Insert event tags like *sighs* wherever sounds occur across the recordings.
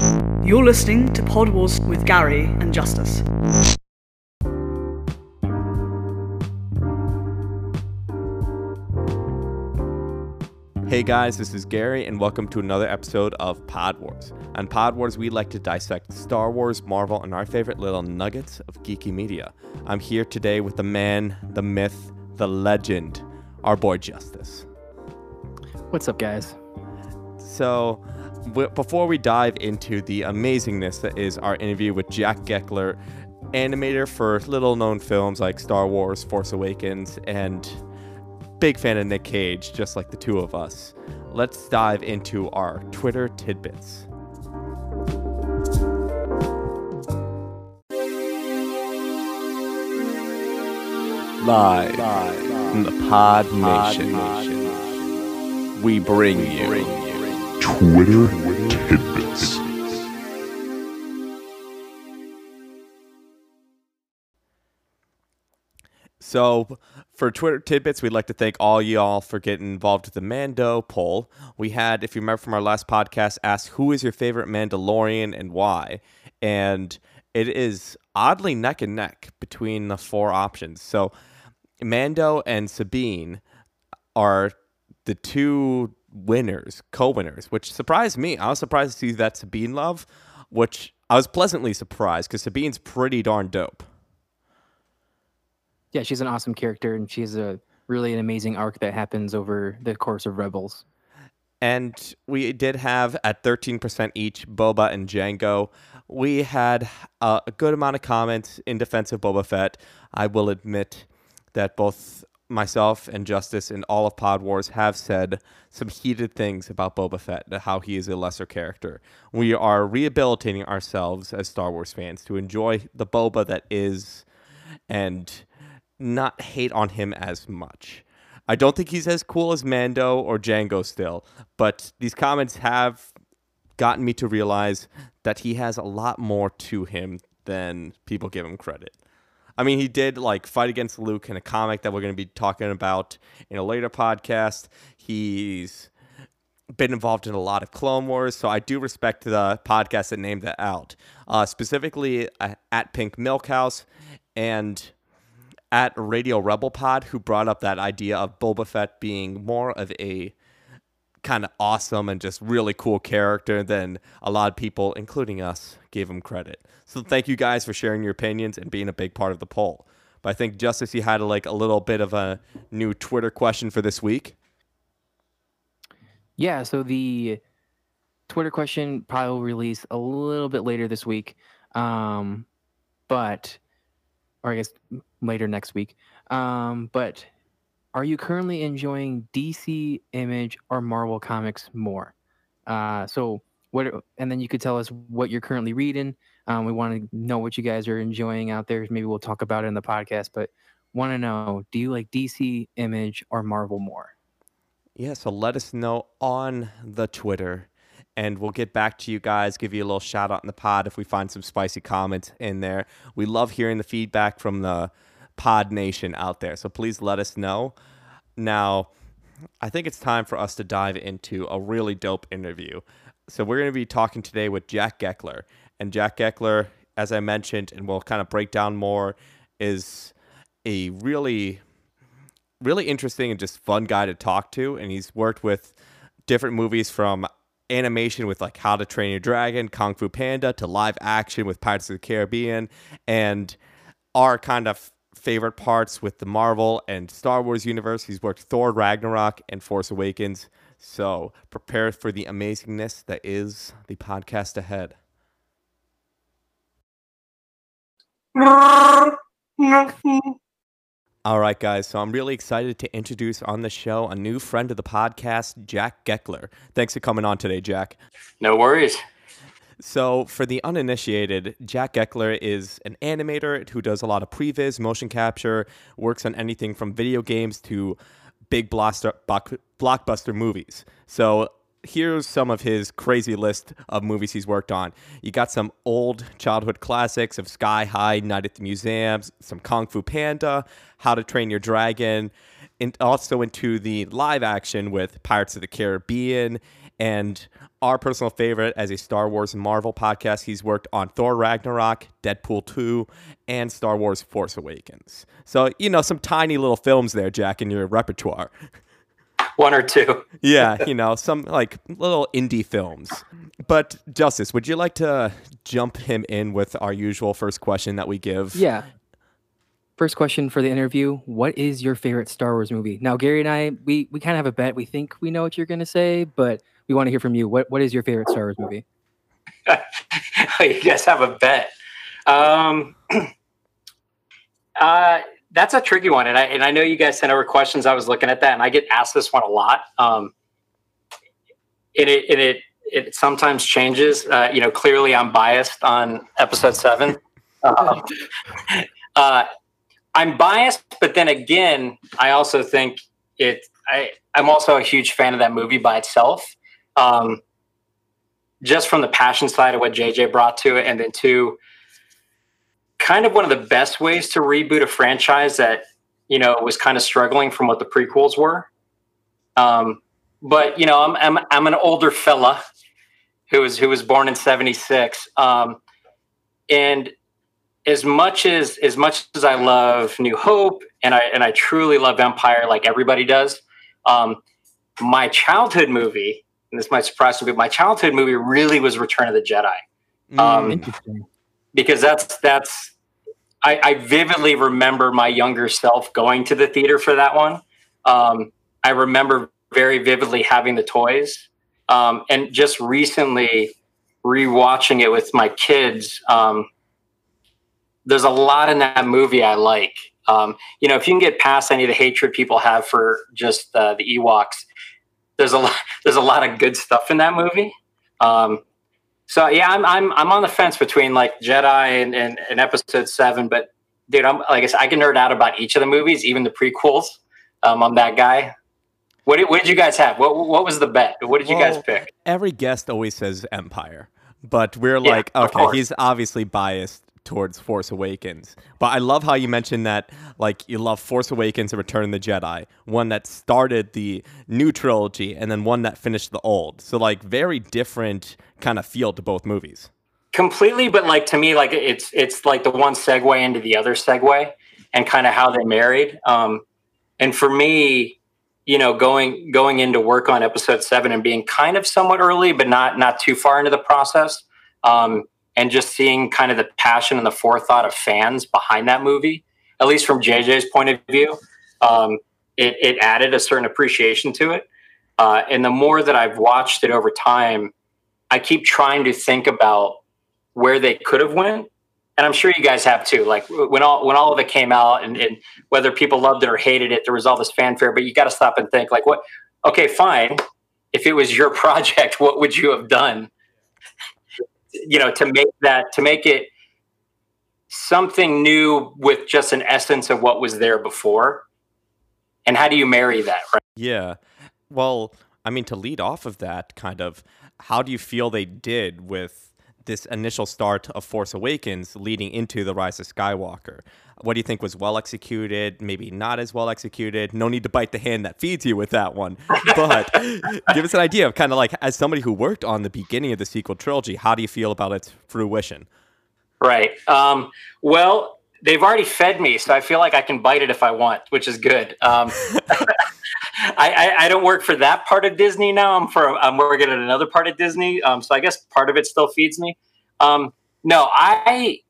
You're listening to Pod Wars with Gary and Justice. Hey guys, this is Gary, and welcome to another episode of Pod Wars. On Pod Wars, we like to dissect Star Wars, Marvel, and our favorite little nuggets of geeky media. I'm here today with the man, the myth, the legend, our boy Justice. What's up, guys? So, w- before we dive into the amazingness that is our interview with Jack Geckler, animator for little known films like Star Wars, Force Awakens, and big fan of Nick Cage, just like the two of us. Let's dive into our Twitter tidbits. Live, from the Pod Nation, we bring you Twitter tidbits. So, for Twitter tidbits, we'd like to thank all y'all for getting involved with the Mando poll. We had, if you remember from our last podcast, asked who is your favorite Mandalorian and why. And it is oddly neck and neck between the four options. So, Mando and Sabine are the two winners, co-winners, which surprised me. I was surprised to see that Sabine love, which I was pleasantly surprised because Sabine's pretty darn dope. Yeah, she's an awesome character, and she has a really an amazing arc that happens over the course of Rebels. And we did have at 13% each Boba and Jango. We had uh, a good amount of comments in defense of Boba Fett. I will admit that both myself and Justice and all of Pod Wars have said some heated things about Boba Fett, how he is a lesser character. We are rehabilitating ourselves as Star Wars fans to enjoy the Boba that is and not hate on him as much. I don't think he's as cool as Mando or Jango still, but these comments have gotten me to realize that he has a lot more to him than people give him credit. I mean, he did like fight against Luke in a comic that we're going to be talking about in a later podcast. He's been involved in a lot of Clone Wars, so I do respect the podcast that named that out. Uh, specifically uh, at Pink Milk House and at Radio Rebel Pod, who brought up that idea of Boba Fett being more of a kind of awesome and just really cool character than a lot of people, including us, gave him credit. So thank you guys for sharing your opinions and being a big part of the poll. But I think Justice, you had like a little bit of a new Twitter question for this week. Yeah, so the Twitter question probably will release a little bit later this week, um, but or I guess later next week. Um, but are you currently enjoying DC, Image, or Marvel comics more? Uh, so what? And then you could tell us what you're currently reading. Um, we want to know what you guys are enjoying out there. Maybe we'll talk about it in the podcast, but want to know: Do you like DC, Image, or Marvel more? Yeah, so let us know on the Twitter and we'll get back to you guys, give you a little shout out in the pod if we find some spicy comments in there. We love hearing the feedback from the pod nation out there. So please let us know. Now, I think it's time for us to dive into a really dope interview. So we're going to be talking today with Jack Geckler. And Jack Geckler, as I mentioned, and we'll kind of break down more, is a really really interesting and just fun guy to talk to and he's worked with different movies from animation with like How to Train Your Dragon, Kung Fu Panda to live action with Pirates of the Caribbean and our kind of favorite parts with the Marvel and Star Wars universe. He's worked Thor Ragnarok and Force Awakens. So prepare for the amazingness that is the podcast ahead. All right, guys. So I'm really excited to introduce on the show a new friend of the podcast, Jack Geckler. Thanks for coming on today, Jack. No worries. So, for the uninitiated, Jack Geckler is an animator who does a lot of previs, motion capture, works on anything from video games to big blockbuster, blockbuster movies. So, here's some of his crazy list of movies he's worked on. You got some old childhood classics of Sky High, Night at the Museums, some Kung Fu Panda, How to Train Your Dragon, and also into the live action with Pirates of the Caribbean And our personal favorite as a Star Wars and Marvel podcast, he's worked on Thor Ragnarok, Deadpool 2, and Star Wars Force Awakens. So, you know, some tiny little films there, Jack, in your repertoire. One or two. *laughs* yeah, you know, some like little indie films. But Justice, would you like to jump him in with our usual first question that we give? Yeah. First question for the interview: What is your favorite Star Wars movie? Now, Gary and I, we we kind of have a bet. We think we know what you're going to say, but we want to hear from you. What what is your favorite Star Wars movie? *laughs* you guys have a bet. Um, *clears throat* uh, that's a tricky one, and I and I know you guys sent over questions. I was looking at that, and I get asked this one a lot. Um, and it and it it sometimes changes. Uh, you know, clearly I'm biased on episode seven. *laughs* Um, uh, I'm biased, but then again, I also think it. I I'm also a huge fan of that movie by itself. Um, just from the passion side of what JJ brought to it, and then two, kind of one of the best ways to reboot a franchise that you know was kind of struggling from what the prequels were. Um, but you know, I'm I'm I'm an older fella who was who was born in '76, um, and as much as as much as I love New Hope and I and I truly love Empire like everybody does, um, my childhood movie, and this might surprise some people, my childhood movie really was Return of the Jedi. Um, Interesting. because that's that's I, I vividly remember my younger self going to the theater for that one. Um, I remember very vividly having the toys, um, and just recently rewatching it with my kids. Um, there's a lot in that movie I like. Um, you know, if you can get past any of the hatred people have for just uh, the Ewoks, there's a lot. *laughs* There's a lot of good stuff in that movie. Um, so yeah, I'm I'm I'm on the fence between like Jedi and, and, and Episode Seven, but dude, I'm like I said, I can nerd out about each of the movies, even the prequels. Um, I'm that guy. What did, what did you guys have? What what was the bet? What did you guys pick? Every guest always says Empire, but we're Yeah, like, okay, he's obviously biased towards Force Awakens. But I love how you mentioned that, like, you love Force Awakens and Return of the Jedi, one that started the new trilogy and then one that finished the old. So, like, very different kind of feel to both movies. completely but like to me like it's it's like the one segue into the other segue and kind of how they married um and for me you know going going into work on episode seven and being kind of somewhat early but not not too far into the process um and just seeing kind of the passion and the forethought of fans behind that movie at least from jj's point of view um it, it added a certain appreciation to it uh, and the more that i've watched it over time I keep trying to think about where they could have went, and I'm sure you guys have too. Like when all when all of it came out, and, and whether people loved it or hated it, there was all this fanfare. But you got to stop and think, like, what? Okay, fine. If it was your *laughs* project, what would you have done? You know, to make that to make it something new with just an essence of what was there before. And how do you marry that? Right? Yeah. Well, I mean, to lead off of that, kind of, how do you feel they did with this initial start of Force Awakens leading into The Rise of Skywalker? What do you think was well executed, maybe not as well executed? No need to bite the hand that feeds you with that one. But *laughs* give us an idea of kind of like, as somebody who worked on the beginning of the sequel trilogy, how do you feel about its fruition? Right. Um, well, they've already fed me, so I feel like I can bite it if I want, which is good. Um, *laughs* I, I, I don't work for that part of Disney now. I'm for I'm working at another part of Disney, um, so I guess part of it still feeds me. Um, no, I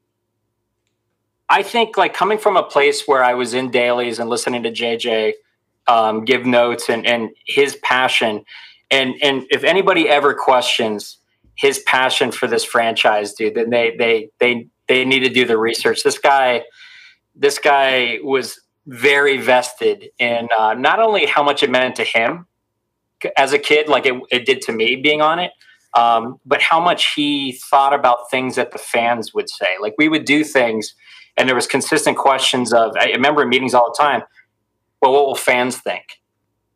I think like coming from a place where I was in dailies and listening to JJ um, give notes and and his passion, and and if anybody ever questions his passion for this franchise, dude, then they they they they need to do the research. This guy, this guy was very vested in uh, not only how much it meant to him as a kid, like it, it did to me being on it, um, but how much he thought about things that the fans would say. Like we would do things, and there was consistent questions of. I remember in meetings all the time. Well, what will fans think?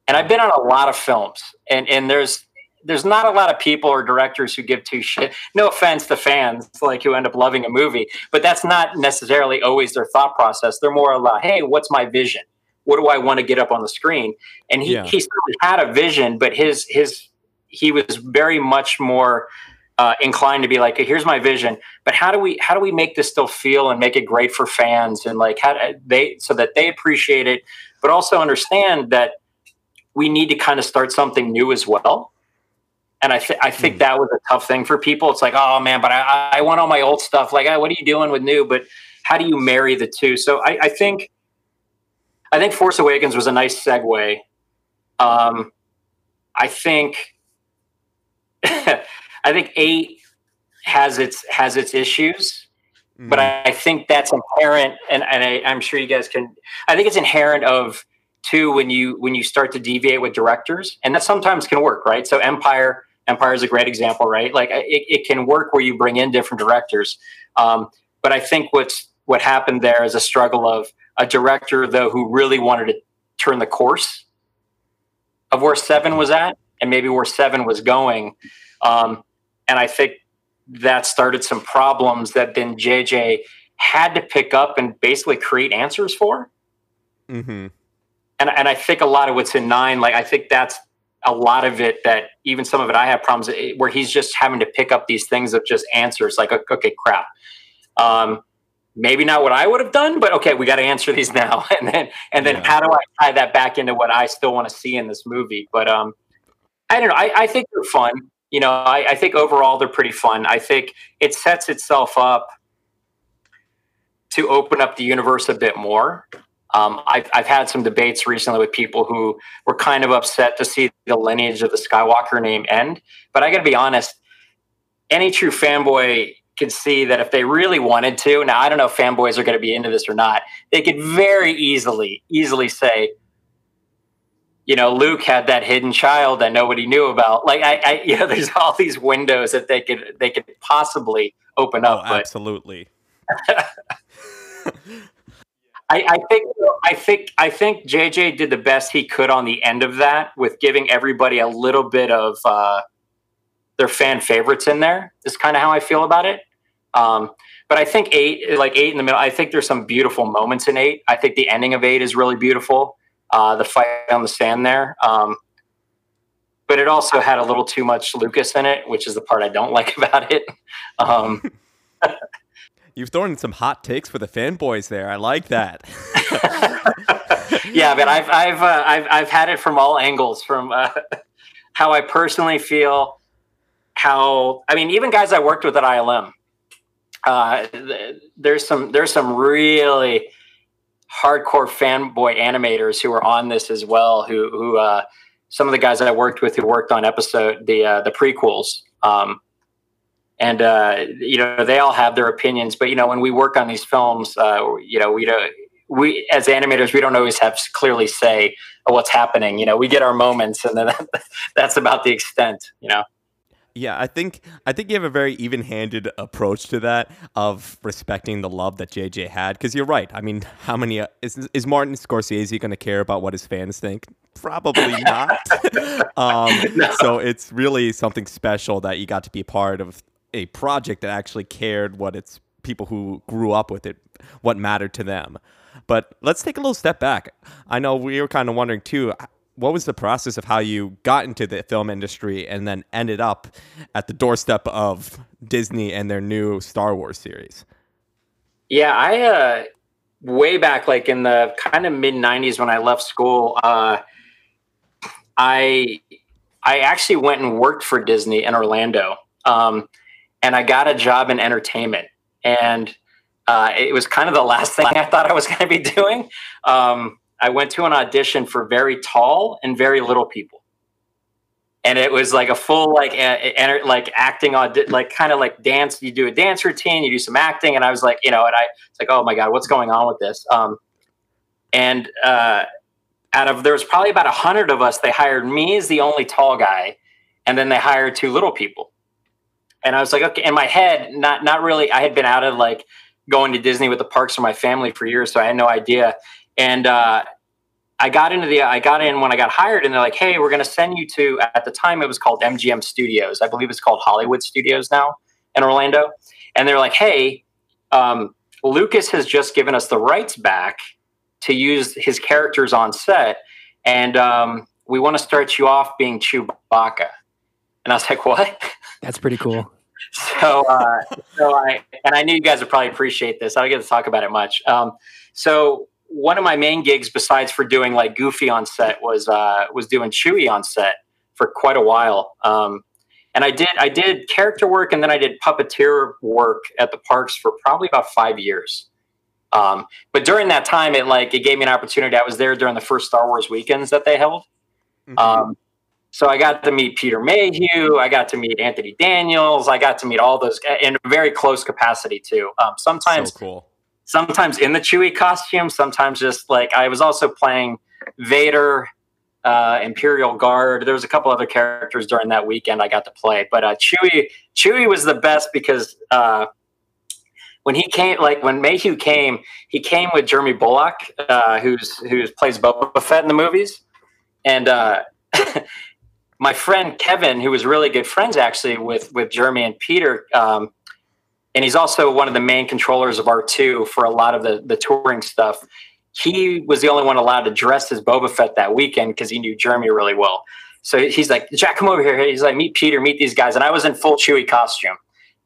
And I've been on a lot of films, and and there's there's not a lot of people or directors who give two shit. No offense to fans, like who end up loving a movie, but that's not necessarily always their thought process. They're more like, hey, what's my vision? What do I want to get up on the screen? And he Yeah. he certainly had a vision, but his his he was very much more uh, inclined to be like, here's my vision, but how do we how do we make this still feel and make it great for fans and like how they so that they appreciate it, but also understand that we need to kind of start something new as well. And I, th- I think mm. that was a tough thing for people. It's like, oh man, but I, I want all my old stuff. Like, what are you doing with new? But how do you marry the two? So I, I think, I think Force Awakens was a nice segue. Um, I think, *laughs* I think eight has its has its issues, mm. but I, I, think that's inherent, and, and I, I'm sure you guys can. I think it's inherent of two when you when you start to deviate with directors, and that sometimes can work, right? So Empire Empire is a great example, right? Like it, it can work where you bring in different directors. Um, but I think what's what happened there is a struggle of a director though who really wanted to turn the course of where seven was at and maybe where seven was going. Um, and I think that started some problems that then JJ had to pick up and basically create answers for. Mm-hmm. And, and I think a lot of what's in nine, like I think that's a lot of it that even some of it I have problems eh, where he's just having to pick up these things of just answers like okay crap. Um, maybe not what I would have done but okay we got to answer these *laughs* now. And then and then yeah. how do I tie that back into what I still want to see in this movie? But um, I don't know I, I think they're fun. You know I, I think overall they're pretty fun. I think it sets itself up to open up the universe a bit more um, I've, I've had some debates recently with people who were kind of upset to see the lineage of the Skywalker name end. But I got to be honest, any true fanboy could see that if they really wanted to, now I don't know if fanboys are going to be into this or not, they could very easily, easily say, you know, Luke had that hidden child that nobody knew about. Like I, I *laughs* you know, there's all these windows that they could they could possibly open up. Oh, absolutely. *laughs* I, I, think I think I think JJ did the best he could on the end of that with giving everybody a little bit of uh, their fan favorites in there. Is kind of how I feel about it. Um, but I think eight, like eight in the middle, I think there's some beautiful moments in eight. I think the ending of eight is really beautiful. Uh, the fight on the sand there. Um, but it also had a little too much Lucas in it, which is the part I don't *laughs* like about it. Um, *laughs* You've thrown in some hot takes for the fanboys there. I like that. *laughs* yeah, but I've I've uh, I've I've had it from all angles, from uh, *laughs* how I personally feel, how I mean, even guys I worked with at ILM. Uh, there's some there's some really hardcore fanboy animators who are on this as well. Who who uh, some of the guys that I worked with who worked on episode the uh, the prequels. Um, and uh, you know they all have their opinions. But you know when we work on these films, uh, you know we don't we as animators we don't always have to clearly say what's happening. You know we get our moments, and then *laughs* that's about the extent. You know. Yeah, I think I think you have a very even-handed approach to that of respecting the love that JJ had. Because you're right. I mean, how many uh, is is Martin Scorsese going to care about what his fans think? Probably not. *laughs* um, no. So it's really something special that you got to be part of a project that actually cared what its people who grew up with it, what mattered to them. But let's take a little step back. I know we were kind of wondering too, what was the process of how you got into the film industry and then ended up at the doorstep of Disney and their new Star Wars series? Yeah, I uh way back like in the kind of mid 90s when I left school, uh I I actually went and worked for Disney in Orlando. Um, and I got a job in entertainment. And uh, it was kind of the last thing I thought I was going to be doing. Um, I went to an audition for very tall and very little people. And it was like a full like a, like acting on like kind of like dance. You do a dance routine, you do some acting, and I was like, you know, and I it's like, oh my god, what's going on with this? Um, and uh, out of there was probably about a hundred of us. They hired me as the only tall guy, and then they hired two little people and I was like, okay, in my head, not not really. I had been out of like going to Disney with the parks for my family for years, so I had no idea. And uh, I got into the I got in when I got hired, and they're like, hey, we're going to send you to. At the time, it was called MGM Studios. I believe it's called Hollywood Studios now in Orlando. And they're like, hey, um, Lucas has just given us the rights back to use his characters on set, and um, we want to start you off being Chewbacca. And I was like, what? *laughs* That's pretty cool. so, uh, so I and I knew you guys would probably appreciate this. I don't get to talk about it much. Um, so one of my main gigs, besides for doing like Goofy on set, was uh, was doing Chewie on set for quite a while. Um, and I did I did character work, and then I did puppeteer work at the parks for probably about five years. Um, but during that time, it like it gave me an opportunity. I was there during the first Star Wars weekends that they held. Mhm. Um, so I got to meet Peter Mayhew. I got to meet Anthony Daniels. I got to meet all those in a very close capacity too. Um, sometimes, so cool. sometimes in the Chewie costume. Sometimes just like I was also playing Vader, uh, Imperial Guard. There was a couple other characters during that weekend I got to play. But uh, Chewie, Chewie was the best because uh, when he came, like when Mayhew came, he came with Jeremy Bulloch, uh, who's who plays Boba Fett in the movies, and uh, *laughs* my friend Kevin, who was really good friends actually with with Jeremy and Peter, um, and he's also one of the main controllers of R two for a lot of the the touring stuff. He was the only one allowed to dress as Boba Fett that weekend because he knew Jeremy really well. So he's like, Jack, come over here. He's like, meet Peter, meet these guys, and I was in full Chewie costume,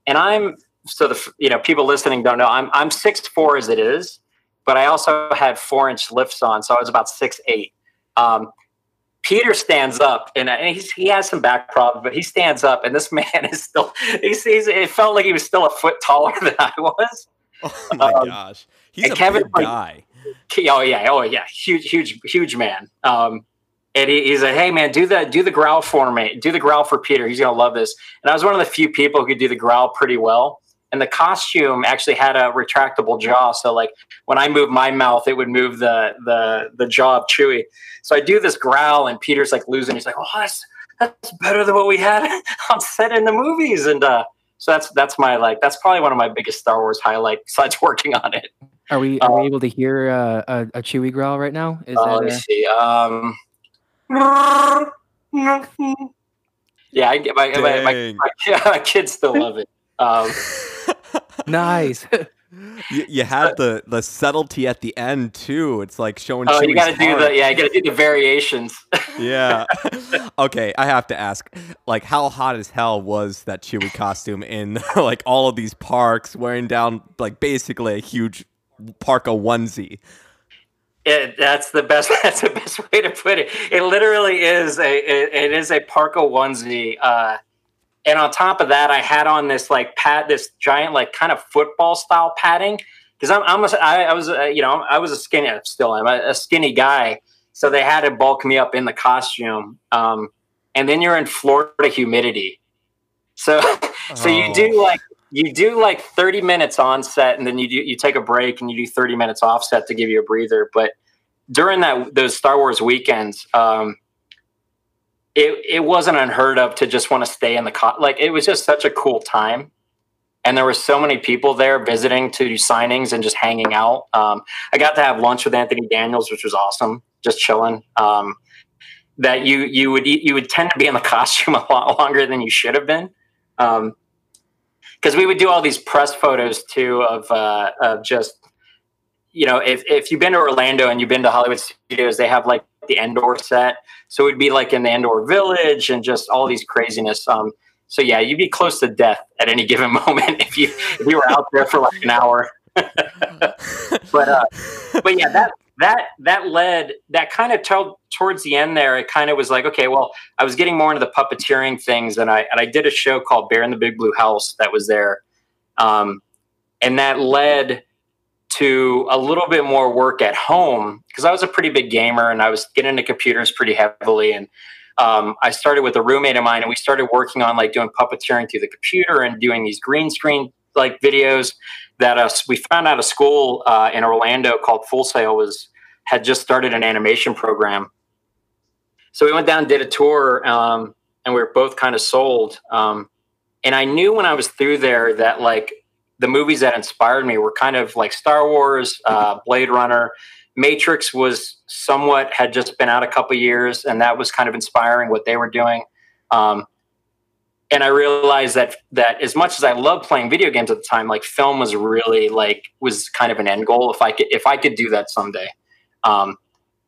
and I'm so the you know people listening don't know I'm I'm six four as it is, but I also had four inch lifts on, so I was about six eight. Um, Peter stands up, and, and he's, he has some back problems, but he stands up, and this *laughs* man is still, he he's, it felt like he was still a foot *laughs* taller than I was. Oh my Um, gosh, he's a Kevin, big like- guy. Oh yeah, oh yeah, huge, huge, huge man. Um, and he, he's like, "Hey man, do the do the growl for me. Do the growl for Peter. He's gonna love this." And I was one of the few people who could do the growl pretty well. And the costume actually had a retractable jaw, so like when I move my mouth, it would move the the the jaw of Chewie. So I do this growl, and Peter's like losing. He's like, "Oh, that's that's better than what we had *laughs* on set in the movies." And uh, so that's that's my like that's probably one of my biggest Star Wars highlights besides *laughs* working on it. Are we are Uh, we able to hear uh, a, a Chewie growl right now? Is Uh, that let me uh, see. Um, *laughs* yeah, I get my, my, my, Dang. my, my kids still love it. Um, nice? *laughs* you, you had the the subtlety at the end too. It's like showing. oh, you got to do the yeah, you got to do the variations. Yeah. *laughs* *laughs* okay, I have to ask, like, how hot as hell was that Chewie costume in like all of these parks, wearing down like basically a huge parka onesie? It, that's the best. That's the best way to put it. It literally is a. It, it is a parka onesie. Uh, and on top of that, I had on this like pad, this giant like kind of football style padding because I'm, I'm a, I, I was uh, you know I was a skinny I still am a, a skinny guy, so they had to bulk me up in the costume. Um, and then you're in Florida humidity, so *laughs* so you Oh. do like you do like 30 minutes on set and then you do you take a break and you do 30 minutes off set to give you a breather but during that those star wars weekends um it, it wasn't unheard of to just want to stay in the co- like it was just such a cool time. And there were so many people there visiting to do signings and just hanging out. Um, i got to have lunch with anthony daniels which was awesome just chilling. Um, that you you would you would tend to be in the *laughs* costume a lot longer than you should have been. Um, because we would do all these press photos too of uh, of just you know if if you've been to Orlando and you've been to Hollywood Studios, they have like the Endor set, so it'd be like in the Endor Village and just all these craziness. Um, so yeah, you'd be close to death at any given *laughs* moment if you if you were out there for like an hour. *laughs* but uh, but yeah, that that that led that kind of told towards the end there. It kind of was like okay, well, I was getting more into the puppeteering things, and I and I did a show called Bear in the Big Blue House that was there, um, and that led to a little bit more work at home because I was a pretty big gamer and I was getting into computers pretty heavily and. Um, I started with a roommate of mine, and we started working on like doing puppeteering through the computer and doing these green screen like videos that uh, we found out a school uh, in Orlando called Full Sail was had just started an animation program. So we went down, did a tour, um, and we were both kind of sold. Um, and I knew when I was through there that like the movies that inspired me were kind of like Star Wars, uh, Blade Runner, Matrix was somewhat had just been out a couple years, and that was kind of inspiring what they were doing. Um, and I realized that that as much as I loved playing video games at the time, like film was really like was kind of an end goal. If I could if I could do that someday, um,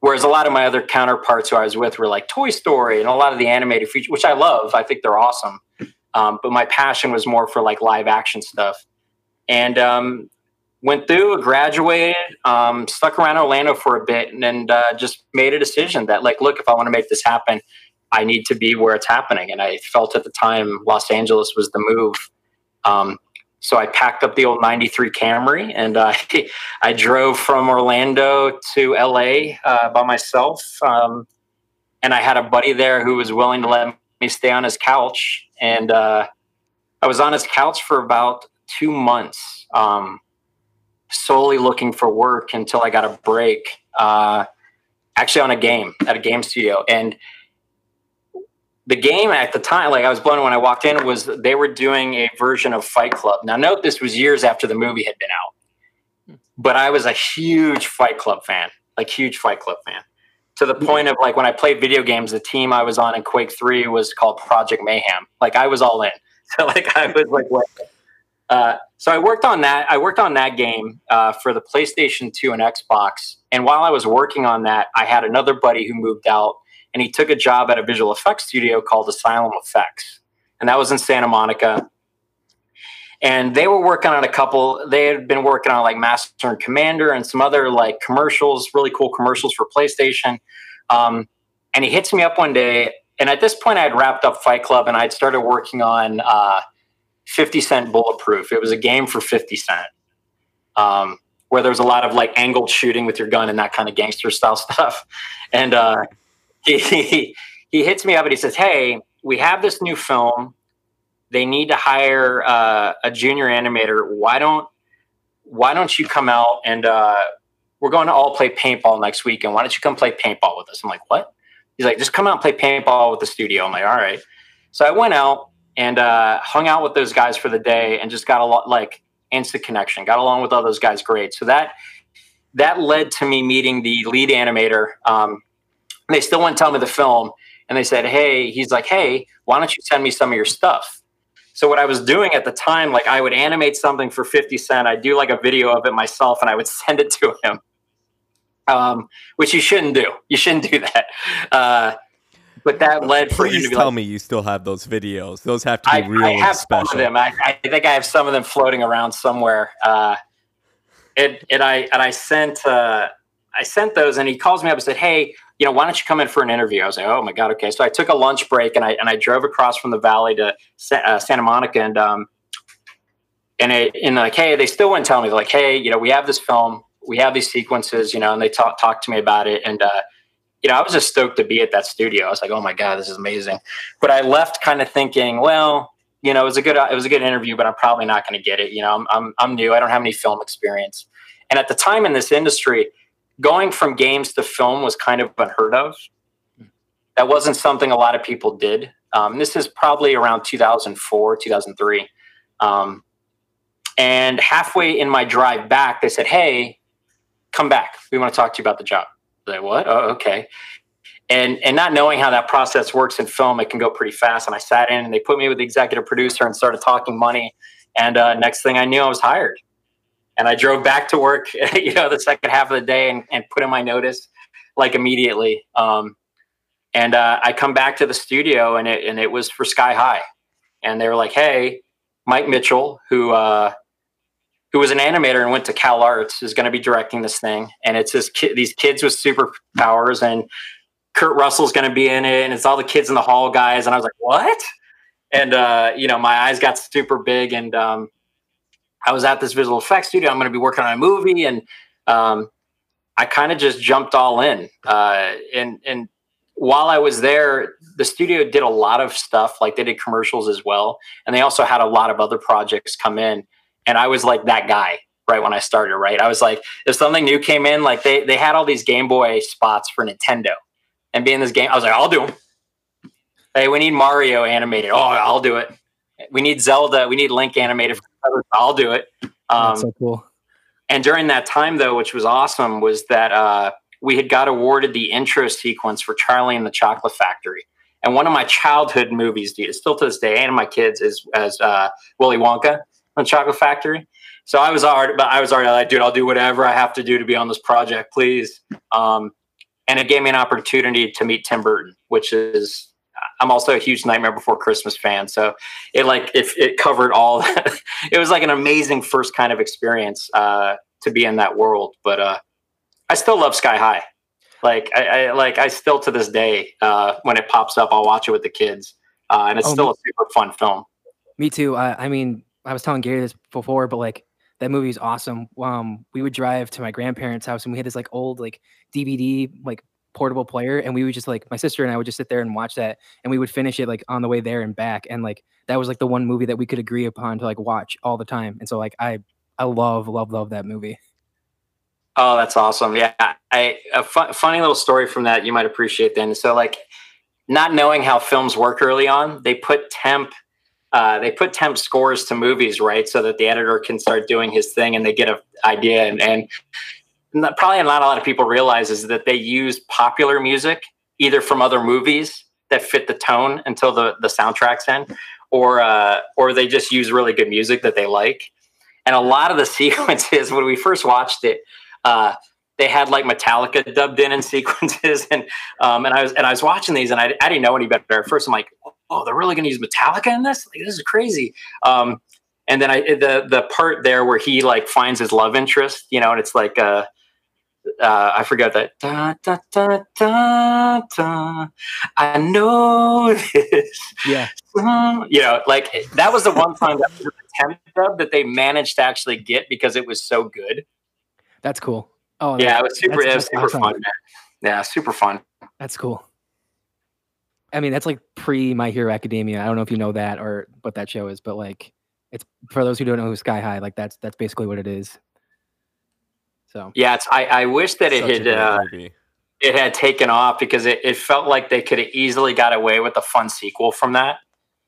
whereas a lot of my other counterparts who I was with were like Toy Story and a lot of the animated features, which I love. I think they're awesome. Um, but my passion was more for like live action stuff. And um, went through, graduated, um, stuck around Orlando for a bit, and then uh, just made a decision that, like, look, if I want to make this happen, I need to be where it's happening. And I felt at the time Los Angeles was the move. Um, so I packed up the old 93 Camry and I *laughs* drove from Orlando to LA uh, by myself. Um, and I had a buddy there who was willing to let me stay on his couch. And uh, I was on his couch for about two months, um, solely looking for work until I got a break, uh, actually on a game at a game studio. And the game at the time, like I was blown when I walked in, was they were doing a version of Fight Club. Now, note this was years after the movie had been out, but I was a huge Fight Club fan, like huge Fight Club fan, to the point of like when I played video games, the team I was on in Quake Three was called Project Mayhem. Like I was all in. *laughs* So like I was like? Uh, so I worked on that. I worked on that game uh, for the PlayStation 2 and Xbox. And while I was working on that, I had another buddy who moved out and he took a job at a visual effects studio called Asylum Effects, and that was in Santa Monica. And they were working on a couple. They had been working on like Master and Commander and some other like commercials, really cool commercials for PlayStation. Um, and he hits me up one day, and at this point, I had wrapped up Fight Club, and I'd started working on uh, 50 Cent Bulletproof. It was a game for 50 Cent. Um, where there was a lot of like angled shooting with your gun and that kind of gangster style *laughs* stuff. And uh, he, he hits me up and he says, Hey, we have this new film. They need to hire uh, a junior animator. Why don't why don't you come out and uh, we're going to all play paintball next week and why don't you come play paintball with us? I'm like, what? He's like, just come out and play paintball with the studio. I'm like, all right. So I went out and uh, hung out with those guys for the day and just got a lot like instant connection. Got along with all those guys great. So that that led to me meeting the lead animator. Um, they still wouldn't tell me the film. And they said, Hey, he's like, Hey, why don't you send me some of your stuff? So what I was doing at the time, like I would animate something for 50 cent. I'd do like a video of it myself and I would *laughs* send it to him. Um, which you shouldn't do. You shouldn't do that. Uh, but that led for Please him to be tell like, me you still have those videos. Those have to be I, real I have special. some of them. I, I think I have some of them floating around somewhere. Uh, and, and I and I sent uh, I sent those, and he calls me up and said, "Hey, you know, why don't you come in for an interview?" I was like, "Oh my god, okay." So I took a lunch break and I and I drove across from the valley to uh, Santa Monica, and um, and it and like, hey, they still wouldn't tell me. They're like, hey, you know, we have this film, we have these sequences, you know, and they talk talk to me about it, and uh, you know, I was just stoked to be at that studio. I was like, oh my god, this is amazing. But I left kind of thinking, well, you know, it was a good it was a good interview, but I'm probably not going to get it. You know, I'm, I'm I'm new. I don't have any film experience, and at the time in this industry, going from games to film was kind of unheard of. That wasn't something a lot of people did. Um, this is probably around 2004, 2003. Um, and halfway in my drive back, they said, "Hey, come back. We want to talk to you about the job." Like, what? Oh, okay. And and not knowing how that process works in film, it can go pretty fast. And I sat in, and they put me with the executive producer and started talking money. And uh, next thing I knew, I was hired. And I drove back to work, *laughs* you know, the second half of the day, and, and put in my notice like immediately. Um, and uh, I come back to the studio, and it and it was for Sky High. And they were like, "Hey, Mike Mitchell, who uh, who was an animator and went to Cal Arts, is going to be directing this thing. And it's this ki- these kids with superpowers, and Kurt Russell's going to be in it, and it's all the kids in the hall guys. And I was like, what? And uh, you know, my eyes got super big, and um, I was at this visual effects studio. I'm going to be working on a movie, and um, I kind of just jumped all in. Uh, and and while I was there, the studio did a lot of stuff. Like they did commercials as well, and they also had a lot of other projects come in. And I was like that guy right when I started. Right, I was like, if something new came in, like they they had all these Game Boy spots for Nintendo, and being this game, I was like, I'll do them. Hey, we need Mario animated. Oh, I'll do it. We need Zelda. We need Link animated. I'll do it. Um, so cool. and during that time, though, which was awesome, was that uh, we had got awarded the intro sequence for Charlie and the Chocolate Factory. And one of my childhood movies, dude, still to this day, and my kids is as uh, Willy Wonka on Chocolate Factory. So I was already, but I was already like, dude, I'll do whatever I have to do to be on this project, please. Um, and it gave me an opportunity to meet Tim Burton, which is I'm also a huge Nightmare Before Christmas fan. So it like it, it covered all *laughs* it was like an amazing first kind of experience uh, to be in that world. But uh, I still love Sky High. Like I, I like I still to this day uh, when it pops up, I'll watch it with the kids, uh, and it's Oh, still a super fun film. Me too. I, I mean, I was telling Gary this before, but like that movie is awesome. Um, we would drive to my grandparents' house and we had this like old like DVD like portable player, and we would just like my sister and I would just sit there and watch that, and we would finish it like on the way there and back, and like that was like the one movie that we could agree upon to like watch all the time, and so like I I love love love that movie. Oh, that's awesome. Yeah, I a fu- funny little story from that you might appreciate then. So like not knowing how films work early on, they put temp uh, they put temp scores to movies, right? So that the editor can start doing his thing and they get an idea. And, and probably not a lot of people realize is that they use popular music either from other movies that fit the tone until the, the soundtrack's in, or uh, or they just use really good music that they like. And a lot of the *laughs* sequences when we first watched it, uh, they had like Metallica dubbed in in sequences, *laughs* and um, and I was and I was watching these, and I, I didn't know any better at first. I'm like, oh, they're really going to use Metallica in this? Like, this is crazy. Um, and then I the the part there where he like finds his love interest, you know, and it's like uh, uh I forgot that da, da, da, da, da, I know this. Yeah, song," You know, like that was the one time that was the temp dub that they managed to actually get because it was so good. that's cool. Oh Yeah, that- it was super. It was super awesome. fun, man. Yeah, super fun. That's cool. I mean, that's like pre My Hero Academia. I don't know if you know that or what that show is, but like, it's for those who don't know who Sky High. Like, that's that's basically what it is. So Yeah, it's. I, I wish that it Such had uh, it had taken off because it, it felt like they could have easily got away with a fun sequel from that,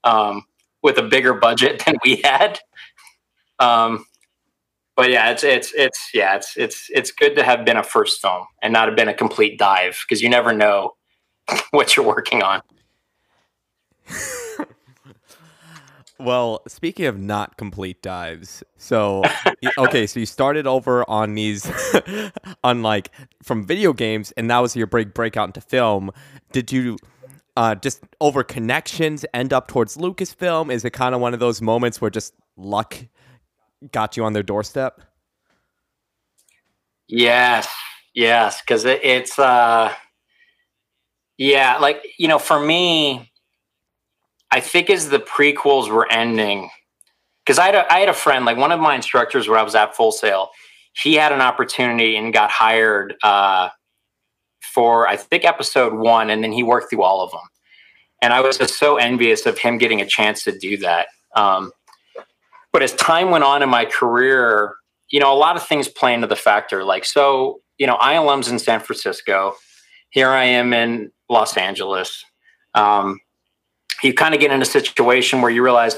um, with a bigger budget *laughs* than we had. Um, but yeah, it's it's it's yeah, it's it's it's good to have been a first film and not have been a complete dive because you never know *laughs* what you're working on. *laughs* Well, speaking of not complete dives, so okay, so you started over on these, *laughs* on like from video games, and that was your break breakout into film. Did you uh, just over connections end up towards Lucasfilm? Is it kind of one of those moments where just luck got you on their doorstep? Yes, yes, because it, it's uh, yeah, like you know, for me, I think as the prequels were ending, because I had a, I had a friend, like one of my instructors where I was at Full Sail, he had an opportunity and got hired uh, for I think episode one, and then he worked through all of them, and I was just so envious of him getting a chance to do that. Um, but as time went on in my career, you know, a lot of things play into the factor. Like, so, you know, ILM's in San Francisco. Here I am in Los Angeles. Um, you kind of get in a situation where you realize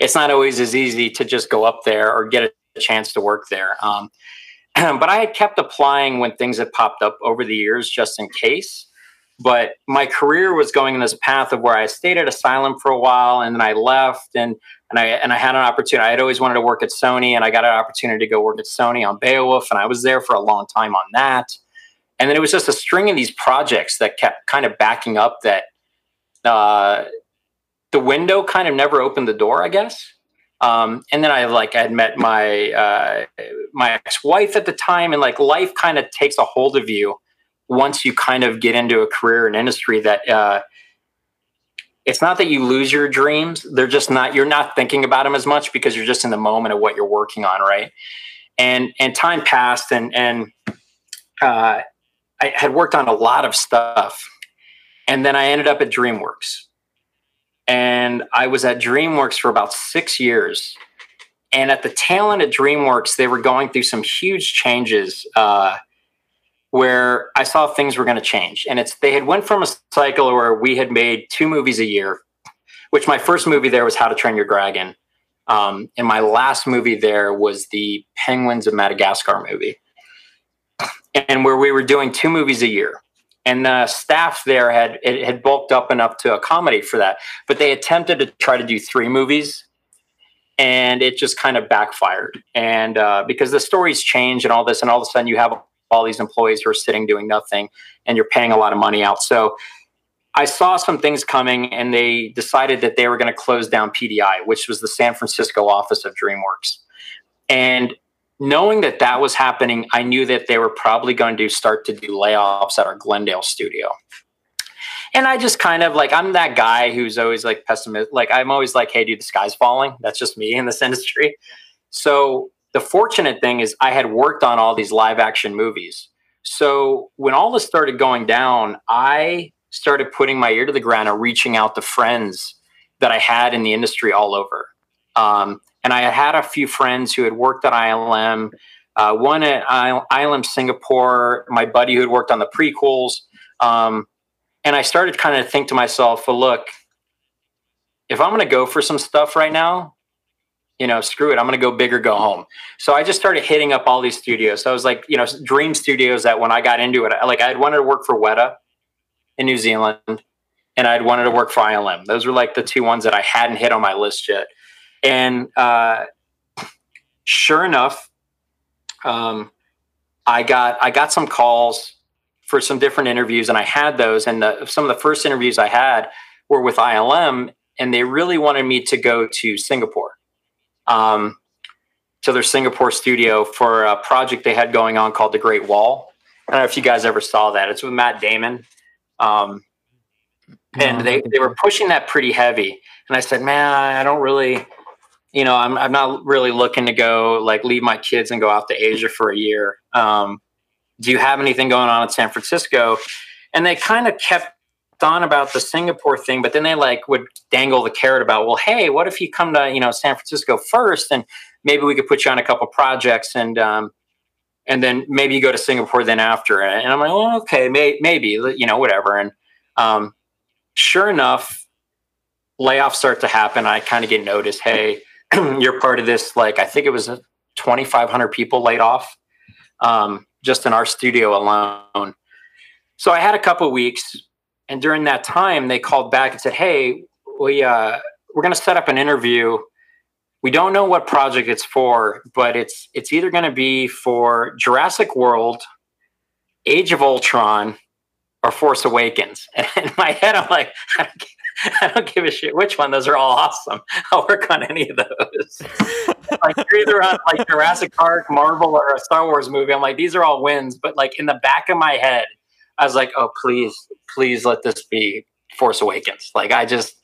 it's not always as easy to just go up there or get a chance to work there. Um, *clears throat* but I had kept applying when things had popped up over the years just in case. But my career was going in this path of where I stayed at Asylum for a while and then I left and and I and I had an opportunity. I had always wanted to work at Sony, and I got an opportunity to go work at Sony on Beowulf, and I was there for a long time on that. And then it was just a string of these projects that kept kind of backing up. That uh, the window kind of never opened the door, I guess. Um, and then I like I had met my uh, my ex wife at the time, and like life kind of takes a hold of you once you kind of get into a career and industry that. Uh, it's not that you lose your dreams they're just not you're not thinking about them as much because you're just in the moment of what you're working on right and and time passed and and uh, i had worked on a lot of stuff and then i ended up at dreamworks and i was at dreamworks for about six years and at the tail end of dreamworks they were going through some huge changes uh, where I saw things were going to change. And it's they had went from a cycle where we had made two movies a year, which my first movie there was How to Train Your Dragon. Um, and my last movie there was the Penguins of Madagascar movie. And where we were doing two movies a year. And the staff there had it had bulked up enough to accommodate for that. But they attempted to try to do three movies and it just kind of backfired. And uh, because the stories change and all this, and all of a sudden you have all these employees who are sitting doing nothing and you're paying a lot of money out. So I saw some things coming and they decided that they were going to close down PDI, which was the San Francisco office of DreamWorks. And knowing that that was happening, I knew that they were probably going to start to do layoffs at our Glendale studio. And I just kind of like, I'm that guy who's always like pessimistic. Like, I'm always like, hey, dude, the sky's falling. That's just me in this *laughs* industry. So the fortunate thing is, I had worked on all these live action movies. So when all this started going down, I started putting my ear to the ground and reaching out to friends that I had in the industry all over. Um, and I had a few friends who had worked at ILM, uh, one at ILM Singapore, my buddy who had worked on the prequels. Um, and I started kind of think to myself, well, look, if I'm going to go for some stuff right now, you know, screw it, I'm going to go big or go home. So I just started hitting up all these studios. So I was like, you know, dream studios that when I got into it, like I had wanted to work for Weta in New Zealand, and I'd wanted to work for ILM. Those were like the two ones that I hadn't hit on my list yet. And uh, sure enough, um, I got I got some calls for some different interviews, and I had those. And the, some of the first interviews I had were with ILM, and they really wanted me to go to Singapore, um, to their Singapore studio for a project they had going on called The Great Wall. I don't know if you guys ever saw that. It's with Matt Damon. Um, and they, they were pushing that pretty heavy. And I said, man, I don't really, you know, I'm, I'm not really looking to go like leave my kids and go out to Asia for a year. Um, do you have anything going on in San Francisco? And they kind of kept on about the Singapore thing, but then they like would dangle the carrot about, well, hey, what if you come to, you know, San Francisco first and maybe we could put you on a couple projects and, um, and then maybe you go to Singapore then after. And I'm like, well, okay, may, maybe, you know, whatever. And um, sure enough, layoffs start to happen. I kind of get noticed, hey, *clears throat* you're part of this. Like, I think it was 2,500 people laid off um, just in our studio alone. So I had a couple weeks. And during that time, they called back and said, hey, we, uh, we're going to set up an interview we don't know what project it's for, but it's it's either going to be for Jurassic World, Age of Ultron, or Force Awakens. *laughs* And in my head, I'm like, *laughs* I don't, *laughs* I don't give a shit which one. Those are all awesome. *laughs* I'll work on any of those. *laughs* like you're either on like Jurassic Park, Marvel, or a Star Wars movie. I'm like, these are all wins. But like in the back of my head, I was like, oh please, please let this be Force Awakens. Like I just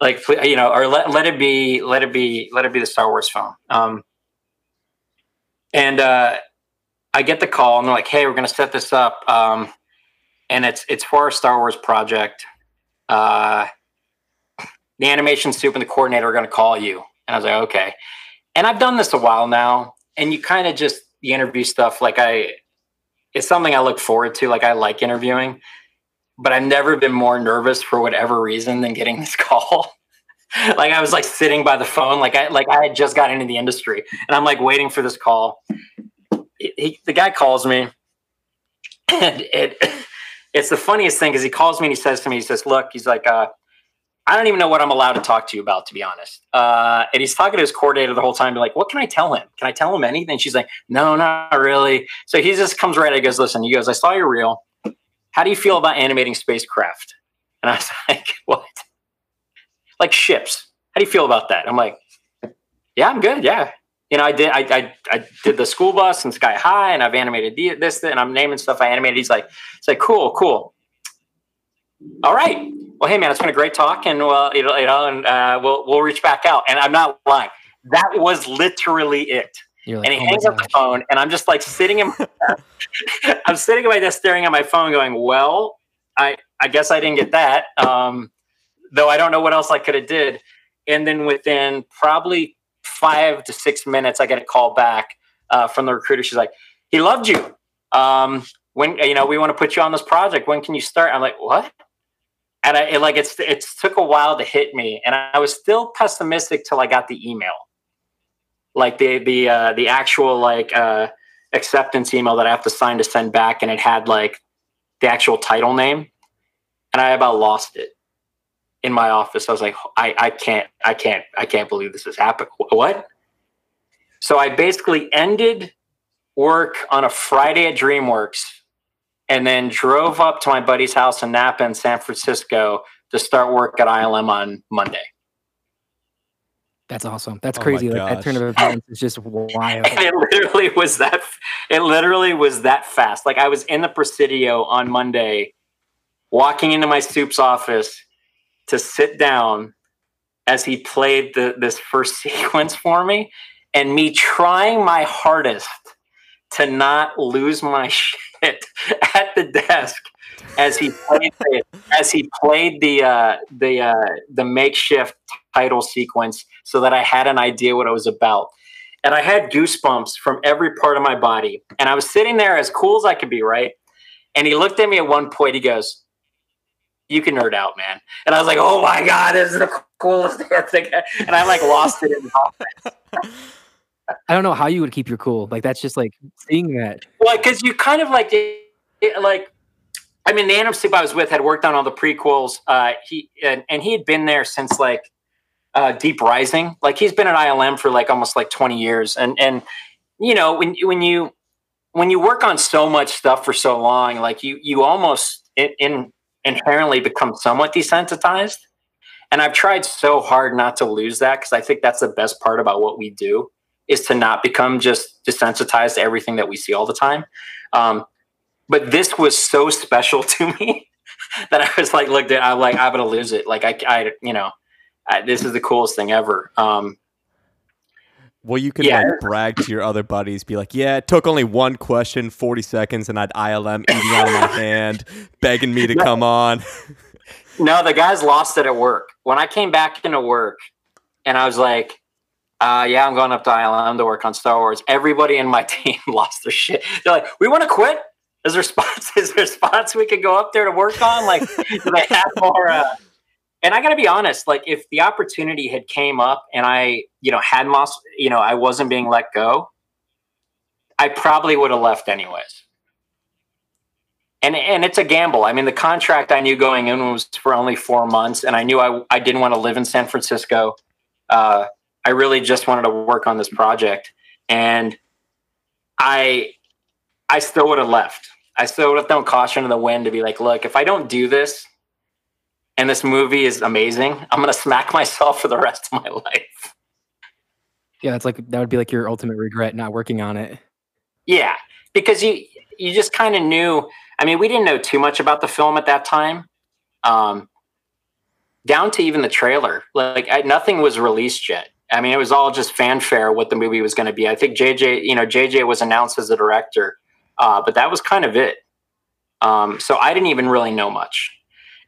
like you know, or let let it be, let it be, let it be the Star Wars film. Um, and uh, I get the call, and they're like, "Hey, we're to set this up, um, and it's it's for a Star Wars project. Uh, the animation soup and the coordinator are going to call you." And I was like, "Okay." And I've done this a while now, and you kind of just the interview stuff. Like I, it's something I look forward to. Like I like interviewing but I've never been more nervous for whatever reason than getting this *laughs* call. like I was like sitting by the phone, like I like I had just got into the industry, and I'm like waiting for this call. He, the guy calls me, and it *coughs* it's the funniest thing because he calls me and he says to me, he says, "Look, he's like, uh, I don't even know what I'm allowed to talk to you about, to be honest." Uh, and he's talking to his coordinator the whole time, like, "What can I tell him? Can I tell him anything?" She's like, "No, not really." So he just comes right. He goes, "Listen," he goes, "I saw your reel." how do you feel about animating spacecraft? And I was *laughs* like, what? Like ships. How do you feel about that? I'm like, yeah, I'm good. Yeah. You know, I did, I, I, I did the school bus and sky high and I've animated this, and I'm naming stuff I animated. He's like, it's like, cool, cool. All right. Well, hey man, it's been a great talk and well, you know, you know and uh, we'll, we'll reach back out. And I'm not lying. That was literally it. Like, and he oh hangs up the phone, and I'm just like sitting in. My *laughs* I'm sitting at my desk, staring at my phone, going, "Well, I I guess I didn't get that." Um, though I don't know what else I could have did. And then within probably five to six minutes, I get a call back uh, from the recruiter. She's like, "He loved you. Um, when you know we want to put you on this project. When can you start?" I'm like, "What?" And I it, like it's it took a while to hit me, and I was still pessimistic till I got the email like the the uh, the actual like uh, acceptance email that I have to sign to send back, and it had like the actual title name, and I about lost it in my office. I was like, I I can't I can't I can't believe this is happened. What? So I basically ended work on a Friday at DreamWorks and then drove up to my buddy's house in Napa in San Francisco to start work at ILM on Monday. That's awesome. That's Oh crazy. Like that gosh. turn of *laughs* events is just wild. And it literally was that it literally was that fast. Like I was in the Presidio on Monday, walking into my soup's office to sit down as he played the, this first *laughs* sequence for me, and me trying my hardest to not lose my *laughs* shit *laughs* at the desk as he played the, as he played the uh, the uh, the makeshift title sequence, so that I had an idea what it was about and I had goosebumps from every part of my body. And I was sitting there as cool as I could be, right? And he looked at me at one point. He goes, "You can nerd out, man." And I was like, "Oh my god, this is the coolest *laughs* thing!" And I like lost it in the office. *laughs* I don't know how you would keep your cool. Like that's just like seeing that. Well, because you kind of like, it, like, I mean, the Anim Sleep I was with had worked on all the prequels. Uh, he and, and he had been there since like uh, Deep Rising. Like he's been at ILM for like almost like twenty years, and and you know when when you when you work on so much stuff for so long, like you you almost in, in inherently become somewhat desensitized. And I've tried so hard not to lose that because I think that's the best part about what we do is to not become just desensitized to everything that we see all the time. Um, but this was so special *laughs* to me that I was like, look, I'm like, I'm gonna lose it. Like I, I you know, I, this is the coolest thing ever. Um, Well, you can Yeah. like brag to your other buddies, be like, "Yeah, it took only one question, forty seconds, and I had ILM *laughs* eating out of my hand, begging me to come on." *laughs* No, the guys lost it at work. When I came back into work and I was like, uh, yeah, I'm going up to ILM to work on Star Wars. Everybody in my team lost their shit. They're like, we want to quit. Is there spots? *laughs* Is there spots we could go up there to work on? Like, do they have more? Uh... And I got to be honest. Like, if the opportunity had came up and I, you know, had lost, you know, I wasn't being let go, I probably would have left anyways and and it's a gamble. I mean, the contract I knew going in was for only four months, and I knew I I didn't want to live in San Francisco. Uh, I really just wanted to work on this project, and I I still would have left. I still would have thrown caution to the wind to be like, look, if I don't do this, and this movie is amazing, I'm gonna smack *laughs* myself for the rest of my life. Yeah, that's like that would be like your ultimate regret not working on it. Yeah, because you you just kind of knew. I mean, we didn't know too much about the film at that time, um, down to even the trailer. Like I, nothing was released yet. I mean, it was all just fanfare what the movie was going to be. I think JJ, you know, JJ was announced as the director, uh, but that was kind of it. Um, so I didn't even really know much,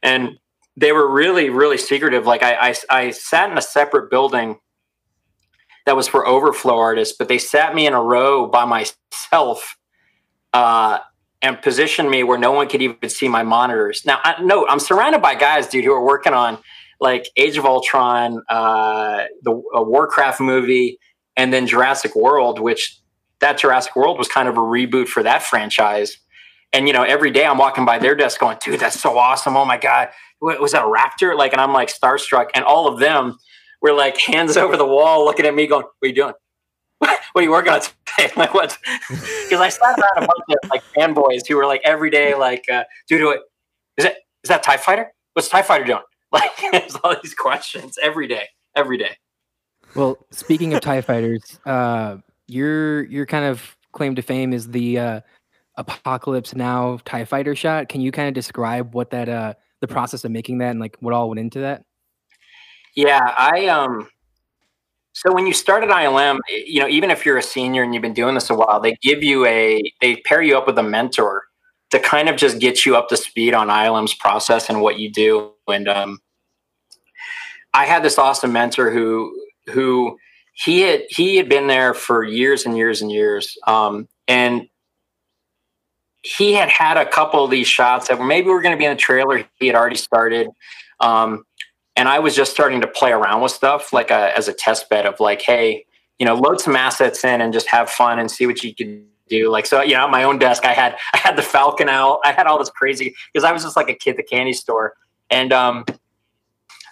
and they were really, really secretive. Like I, I, I sat in a separate building that was for overflow artists, but they sat me in a row by myself uh, and positioned me where no one could even see my monitors. Now, I, no, I'm surrounded by guys, dude, who are working on like Age of Ultron, uh, the Warcraft movie, and then Jurassic World, which that Jurassic World was kind of a reboot for that franchise. And you know, every day I'm walking by their desk going, "Dude, that's so awesome! Oh my god, What- was that a raptor?" Like, and I'm like starstruck, and all of them were like hands *laughs* over the wall, looking at me, going, "What are you doing? *laughs* what are you working on today?" I'm *laughs* like, what? Because I sat around a bunch of like fanboys who were like every day, like, uh, "Dude, what is it? Is that Tie Fighter? What's Tie Fighter doing?" Like, there's all these questions every day, every day. Well, speaking of Tie Fighters, uh, your your kind of claim to fame is the uh, Apocalypse Now Tie Fighter shot. Can you kind of describe what that uh, the process of making that and like what all went into that? Yeah, I um. So when you start at ILM, you know, even if you're a senior and you've been doing this a while, they give you a they pair you up with a mentor to kind of just get you up to speed on ILM's process and what you do. And um, I had this awesome mentor who who he had he had been there for years and years and years, um, and he had had a couple of these shots that maybe were going to be in the trailer. He had already started. Um, and I was just starting to play around with stuff like a, as a test bed of like, hey, you know, load some assets in and just have fun and see what you can do. Like, so you know, at my own desk, I had I had the Falcon out, I had all this crazy because I was just like a kid at the candy store, and um,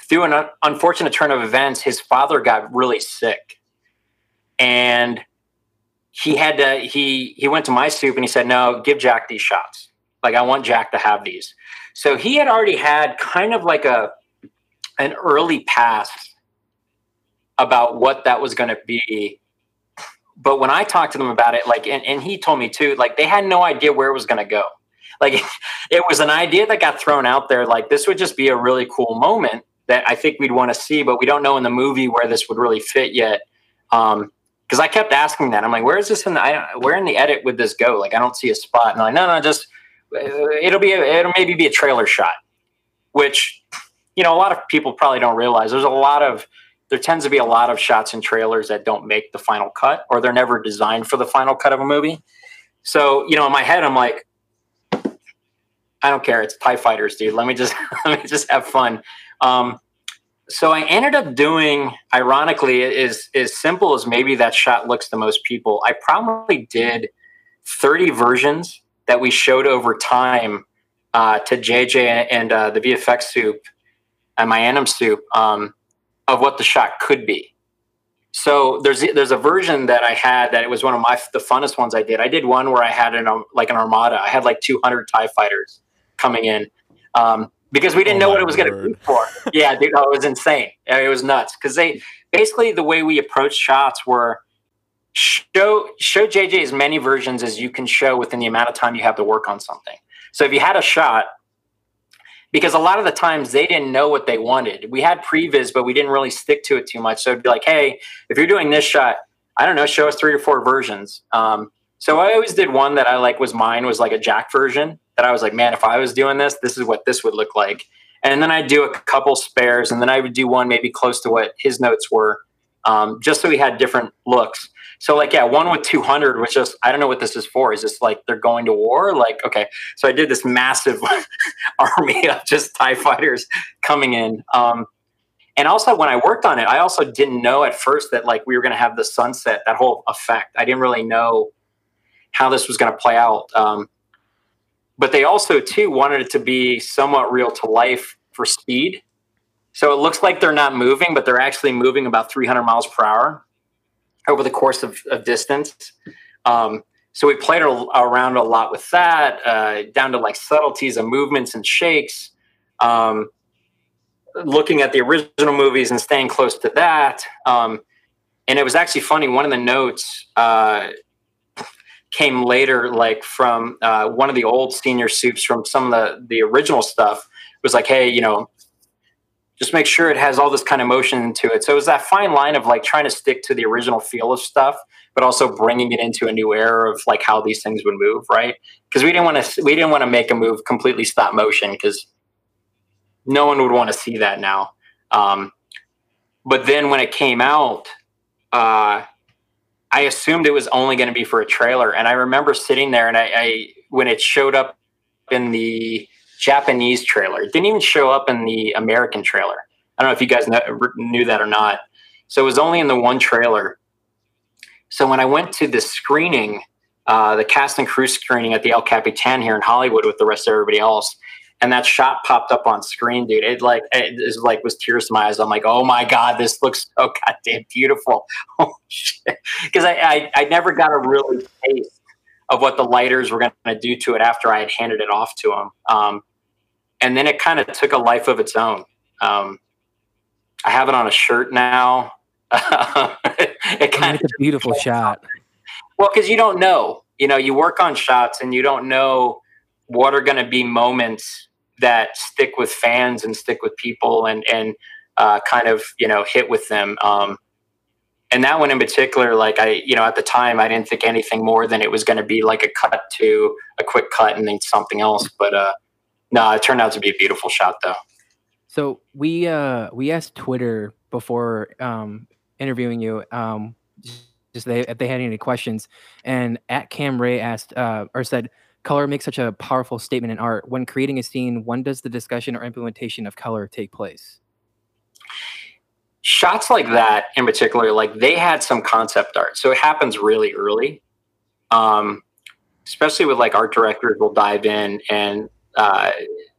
through an un- unfortunate turn of events, his father got really sick, and he had to he he went to my soup and he said, "No, give Jack these shots. Like I want Jack to have these." So he had already had kind of like a an early pass about what that was going to be. But when I talked to them about it, like, and, and he told me too, like they had no idea where it was going to go. Like *laughs* it was an idea that got thrown out there. Like this would just be a really cool moment that I think we'd want to see, but we don't know in the movie where this would really fit yet. Um, because I kept asking that. I'm like, where is this in the, I, where in the edit would this go? Like, I don't see a spot. And I'm like, no, no, just uh, it'll be, a, it'll maybe be a trailer shot, which, you know, a lot of people probably don't realize. There's a lot of, there tends to be a lot of shots in trailers that don't make the final cut, or they're never designed for the final cut of a movie. So, you know, in my head, I'm like, I don't care. It's Tie Fighters, dude. Let me just *laughs* let me just have fun. Um, so I ended up doing, ironically, is as simple as maybe that shot looks to most people. I probably did 30 versions that we showed over time uh, to JJ and uh, the VFX soup and my Anim soup um, of what the shot could be. So there's there's a version that I had that it was one of my the funnest ones I did. I did one where I had an um, like an armada. I had like 200 Tie fighters coming in. Um, because we didn't Oh know what it was going to be for. *laughs* yeah, dude, oh, it was insane. It was nuts because they basically the way we approached shots were show show JJ as many versions as you can show within the amount of time you have to work on something. So if you had a shot, because a lot of the times they didn't know what they wanted. We had previs, but we didn't really stick to it too much. So it'd be like, hey, if you're doing this shot, I don't know, show us three or four versions. Um, so I always did one that I like was mine was like a Jack version that I was like, man, if I was doing this, this is what this would look like. And then I'd do a couple spares, and then I would do one maybe close to what his notes were, um, just so we had different looks. So like, yeah, one with 200 was just, I don't know what this is for. Is this like they're going to war? Like, okay. So I did this massive *laughs* army of just TIE fighters coming in. Um, and also when I worked on it, I also didn't know at first that like we were going to have the sunset, that whole effect. I didn't really know how this was going to play out. Um, but they also too wanted it to be somewhat real to life for speed. So it looks like they're not moving, but they're actually moving about 300 miles per hour over the course of, of distance. Um, so we played around a lot with that, uh, down to like subtleties of movements and shakes. Um, looking at the original movies and staying close to that. Um, and it was actually funny. One of the notes uh, came later, like from uh, one of the old senior soups from some of the the original stuff. Was like, hey, you know, just make sure it has all this kind of motion to it. So it was that fine line of like trying to stick to the original feel of stuff, but also bringing it into a new era of like how these things would move, right? Because we didn't want to we didn't want to make a move completely stop motion because no one would want to see that now. Um, but then when it came out, uh, I assumed it was only going to be for a trailer, and I remember sitting there and I, I when it showed up in the Japanese trailer, it didn't even show up in the American trailer. I don't know if you guys know, knew that or not. So it was only in the one trailer. So when I went to the screening, uh, the cast and crew screening at the El Capitan here in Hollywood with the rest of everybody else, and that shot popped up on screen, dude. It like it is like was tears to my eyes. I'm like, oh my god, this looks so *laughs* goddamn beautiful. *laughs* Oh shit, because I, I I never got a really taste of what the lighters were going to do to it after I had handed it off to them. Um, and then it kind of took a life of its own. Um, I have it on a shirt now. *laughs* it kind it's a beautiful shot. well, because you don't know. You know, you work on shots and you don't know what are going to be moments that stick with fans and stick with people and and uh, kind of you know hit with them. Um, and that one in particular, like I, you know, at the time, I didn't think anything more than it was going to be like a cut to a quick cut and then something else. But uh, no, it turned out to be a beautiful shot, though. So we uh we asked Twitter before um interviewing you um just they if they had any questions and at Cam Ray asked uh or said color makes such a powerful statement in art. When creating a scene when does the discussion or implementation of color take place? Shots like that in particular like they had some concept art so it happens really early. Um, especially with like art directors will dive in and uh,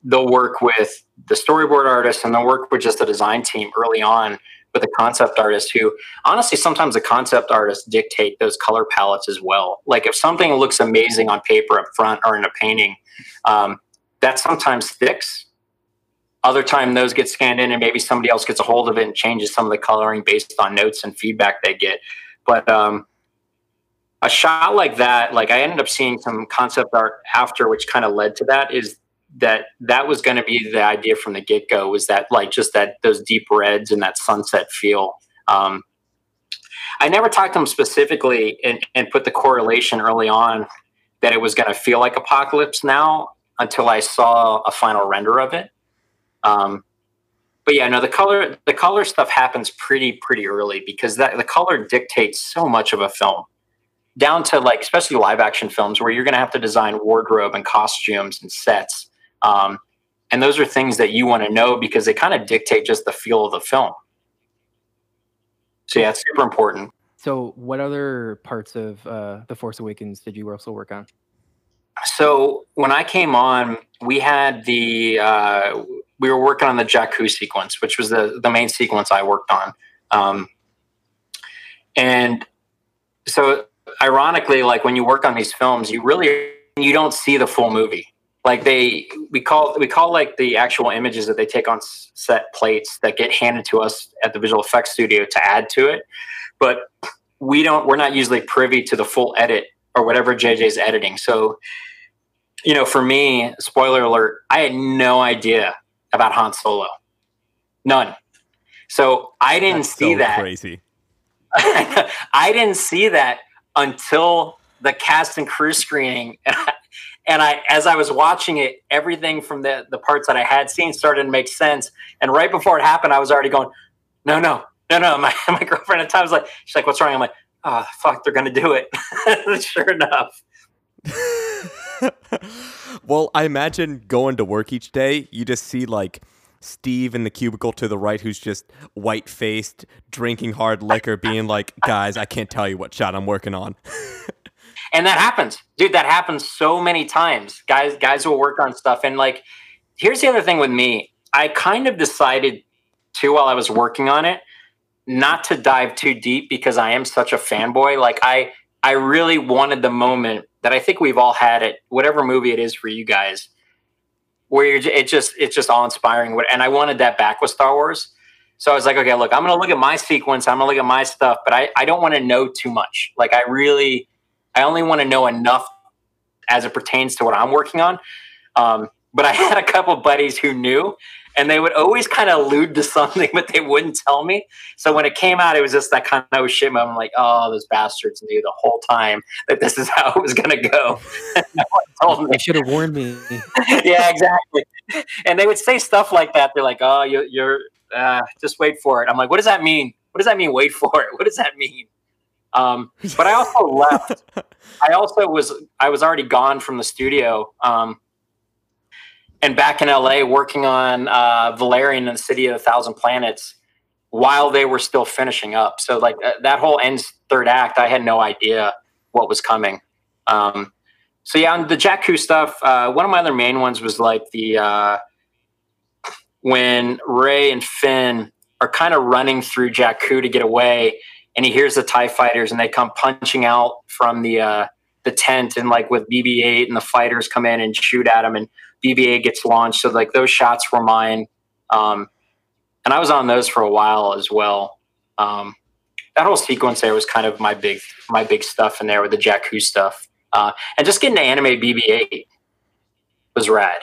they'll work with the storyboard artists and they'll work with just the design team early on with a concept artist who honestly sometimes the concept artists dictate those color palettes as well. Like if something looks amazing on paper up front or in a painting um, that sometimes sticks. Other time those get scanned in and maybe somebody else gets a hold of it and changes some of the coloring based on notes and feedback they get. But um, a shot like that like i ended up seeing some concept art after which kind of led to that is that that was going to be the idea from the get go was that like just that those deep reds and that sunset feel. Um, I never talked to them specifically and, and put the correlation early on that it was going to feel like Apocalypse Now until I saw a final render of it. Um, but yeah, no, the color the color stuff happens pretty pretty early because that the color dictates so much of a film down to like especially live action films where you're going to have to design wardrobe and costumes and sets um, and those are things that you want to know because they kind of dictate just the feel of the film. So yeah, it's super important. So, what other parts of uh, the Force Awakens did you also work on? So when I came on, we had the uh, we were working on the Jakku sequence, which was the the main sequence I worked on, um, and so ironically, like when you work on these films, you really you don't see the full movie like they we call we call like the actual images that they take on set plates that get handed to us at the visual effects studio to add to it. But we don't we're not usually privy to the full edit or whatever jj's editing. So you know for me spoiler alert i had no idea about han solo. None. So i didn't That's see so that. Crazy. *laughs* i didn't see that until the cast and crew screening and I, and I, as I was watching it, everything from the the parts that I had seen started to make sense. And right before it happened, I was already going, no, no, no, no. *laughs* My my girlfriend at times like, she's like, what's wrong? I'm like, oh fuck, they're gonna do it. *laughs* sure enough. *laughs* well, I imagine going to work each day, you just see like Steve in the cubicle to the right, who's just white faced, drinking hard liquor, being like, guys, I can't tell you what shot I'm working on. And that happens. Dude that happens so many times. Guys guys will work on stuff. And like here's the other thing with me. I kind of decided too while i was working on it not to dive too deep because i am such a fanboy. Like i i really wanted the moment that i think we've all had it whatever movie it is for you guys where it just it's just all inspiring and i wanted that back with star wars. So i was like okay look i'm gonna look at my sequence. I'm gonna look at my stuff but i, I don't want to know too much. Like i really I only want to know enough as it pertains to what I'm working on. Um, but I *laughs* had a couple buddies who knew, and they would always kind of allude to *laughs* something, but they wouldn't tell me. So when it came out, it was just that kind of shit moment. I'm like, oh, those bastards knew the whole time that this is *laughs* how it was going to go. no. They should have warned me. yeah, exactly. And they would say stuff like that. They're like, oh, you, you're uh, just wait for it. I'm like, what does that mean? What does that mean? Wait for it. What does that mean? Um, but I also *laughs* left. I also was I was already gone from the studio um, and back in LA working on uh, Valerian and the City of a Thousand Planets while they were still finishing up. So like uh, that whole ends third act, I had no idea what was coming. Um, so yeah, on the Jakku stuff, uh, one of my other main ones was like the uh, when Rey and Finn are kind of running through Jakku to get away and he hears the Tie Fighters, and they come punching out from the uh, the tent, and like with BB-8, and the fighters come in and shoot at him, and BB-8 gets launched. So like those shots were mine, um, and I was on those for a while as well. Um, that whole sequence there was kind of my big my big stuff in there with the Jakku stuff, uh, and just getting to animate BB-8 was rad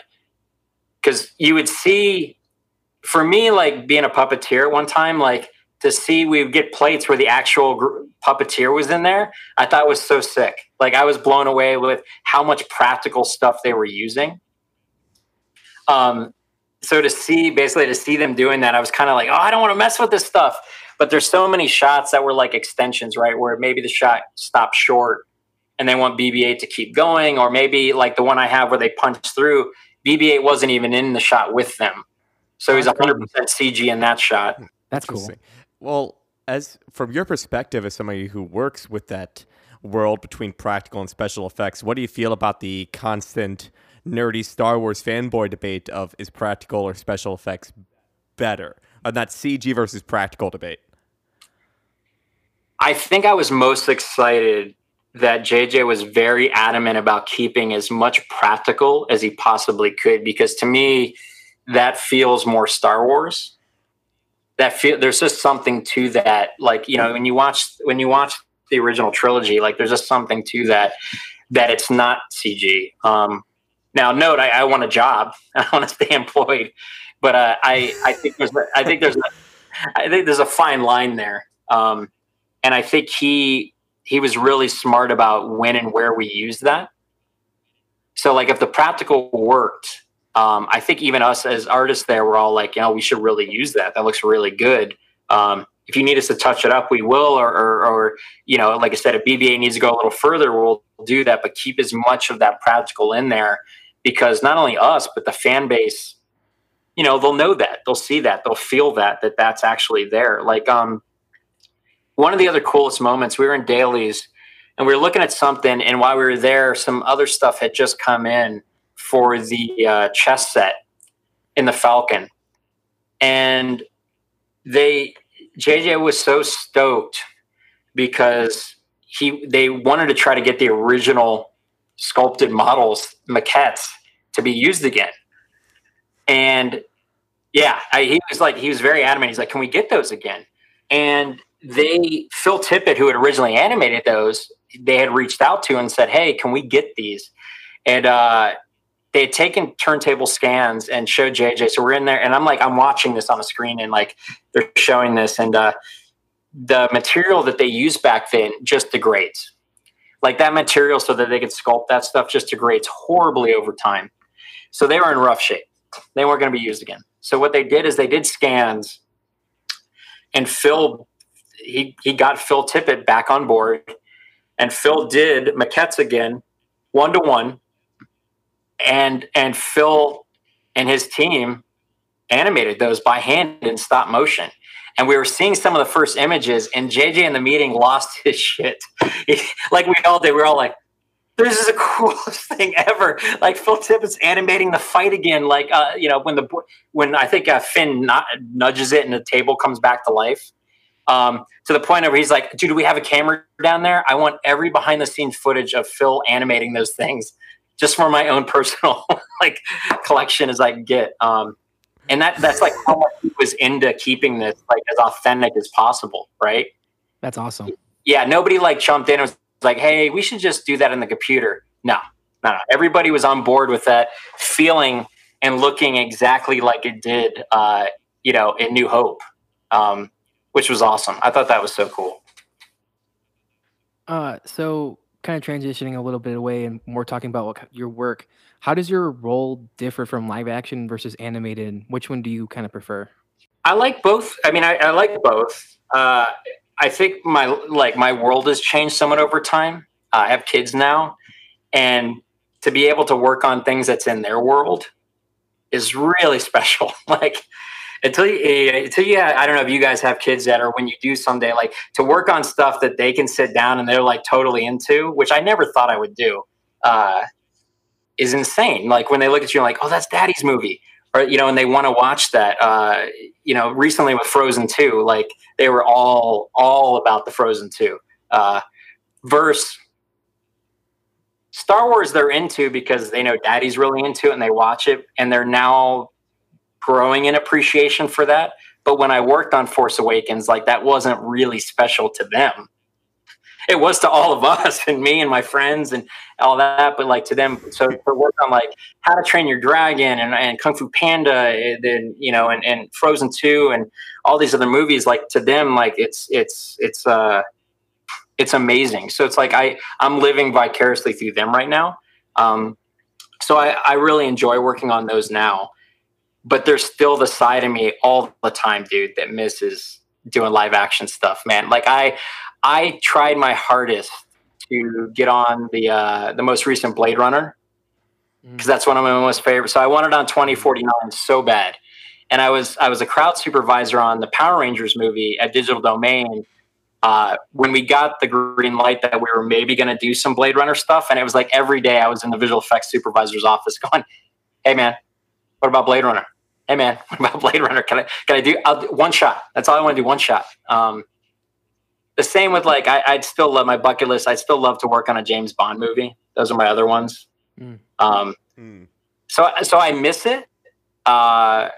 because you would see. For me, like being a puppeteer at one time, like to see we would get plates where the actual gr- puppeteer was in there, I thought was so sick. Like I was blown away with how much practical stuff they were using. Um, so to see basically to see them doing that, I was kind of like, oh, I don't want to mess with this stuff. But there's so many shots that were like extensions, right? Where maybe the shot stopped short and they want BB-8 to keep going, or maybe like the one I have where they punch through, BB-8 wasn't even in the shot with them. So he's 100% CG in that shot. That's cool. Well, as from your perspective as somebody who works with that world between practical and special effects, what do you feel about the constant nerdy Star Wars fanboy debate of is practical or special effects better? Uh, on that CG versus practical debate? I think I was most excited that JJ was very adamant about keeping as much practical as he possibly could because to me that feels more Star Wars. That feel there's just something to that like you know when you watch when you watch the original trilogy like there's just something to that that it's not CG. Um, now note I, I want a job *laughs* I want to stay employed but uh, I I think there's I think there's a, I think there's a fine line there. Um, and I think he he was really smart about when and where we use that. So like if the practical worked, um, I think even us as artists there we're all like, you know, we should really use that. That looks really good. Um, if you need us to touch it up, we will. Or, or, or, you know, like I said, if BB-8 needs to go a little further, we'll do that. But keep as much of that practical in there because not only us, but the fan base, you know, they'll know that, they'll see that, they'll feel that that that's actually there. Like, um, one of the other coolest moments, we were in dailies and we were looking at something, and while we were there, some other stuff had just come in for the uh, chess set in the Falcon, and they JJ was so stoked because he they wanted to try to get the original sculpted models maquettes to be used again, and yeah, I, he was like he was very adamant. He's like, "Can we get those again?" And they Phil Tippett, who had originally animated those, they had reached out to and said, "Hey, can we get these?" And uh, they had taken turntable scans and showed JJ. So we're in there, and I'm like, I'm watching this on the screen, and like they're showing this, and uh, the material that they used back then just degrades. Like that material, so that they could sculpt that stuff, just degrades horribly over time. So they were in rough shape. They weren't going to be used again. So what they did is they did scans, and Phil he he got Phil Tippett back on board, and Phil did maquettes again, one to one, and and Phil and his team animated those by hand in stop motion. And we were seeing some of the first images, and JJ in the meeting lost his shit. *laughs* like we all did. We were all like, this is the *laughs* coolest thing ever. Like Phil Tippett's animating the fight again. Like, uh, you know, when the when I think uh, Finn nudges it and the table comes back to life um, to the point where he's like, dude, do we have a camera down there? I want every behind the scenes footage of Phil animating those things just for my own *laughs* personal like collection as I can get. Um, and that that's like how much he was into keeping this like as authentic as possible, right? That's awesome. Yeah, nobody like jumped in and was like, hey, we should just do that in the computer. No, no, no. Everybody was on board with that feeling and looking exactly like it did, uh, you know, in New Hope. Um, which was awesome. I thought that was so cool. Uh, so kind of transitioning a little bit away and more talking about what, your work. How does your role differ from live action versus animated? Which one do you kind of prefer? I like both. I mean, I, I like both. Uh, I think my like my world has changed somewhat over time. Uh, I have kids now, and to be able to work on things that's in their world is really *laughs* special. like until you eh, until you I don't know if you guys have kids that or when you do someday like to work on stuff that they can sit down and they're like totally into, which I never thought I would do, uh, is insane. Like when they look at you like, oh, that's Daddy's movie, or you know, and they want to watch that. Uh, you know, recently with Frozen Two, like they were all all about the Frozen Two uh, verse. Star Wars they're into because they know Daddy's really into it and they watch it, and they're now growing in appreciation for that. But when I worked on Force Awakens, like that wasn't really special to them. It was to all of us *laughs* and me and my friends and all that. But like to them, so to work on like How to Train Your Dragon and, and Kung Fu Panda, and then you know, and, and Frozen Two and all these other movies, like to them, like it's it's it's uh it's amazing. So it's like I I'm living vicariously through them right now. Um, so I, I really enjoy working on those now but there's still the side of me all the time, dude, that misses doing live action stuff, man. Like I, I tried my hardest to get on the uh, the most recent Blade Runner because mm. that's one of my most favorite. So I wanted on 2049 so bad, and I was I was a crowd supervisor on the Power Rangers movie at Digital Domain. Uh, when we got the green light that we were maybe going to do some Blade Runner stuff, and it was like every day I was in the visual effects supervisor's office *laughs* going, "Hey man, what about Blade Runner? Hey man, *laughs* what about Blade Runner? Can I can I do, I'll do one shot? That's all I want to do. One shot. Um, the same with like I, would still love my bucket list. I'd still love to work on a James Bond movie. Those are my other ones. Mm. Um, mm. So so I miss it. Uh,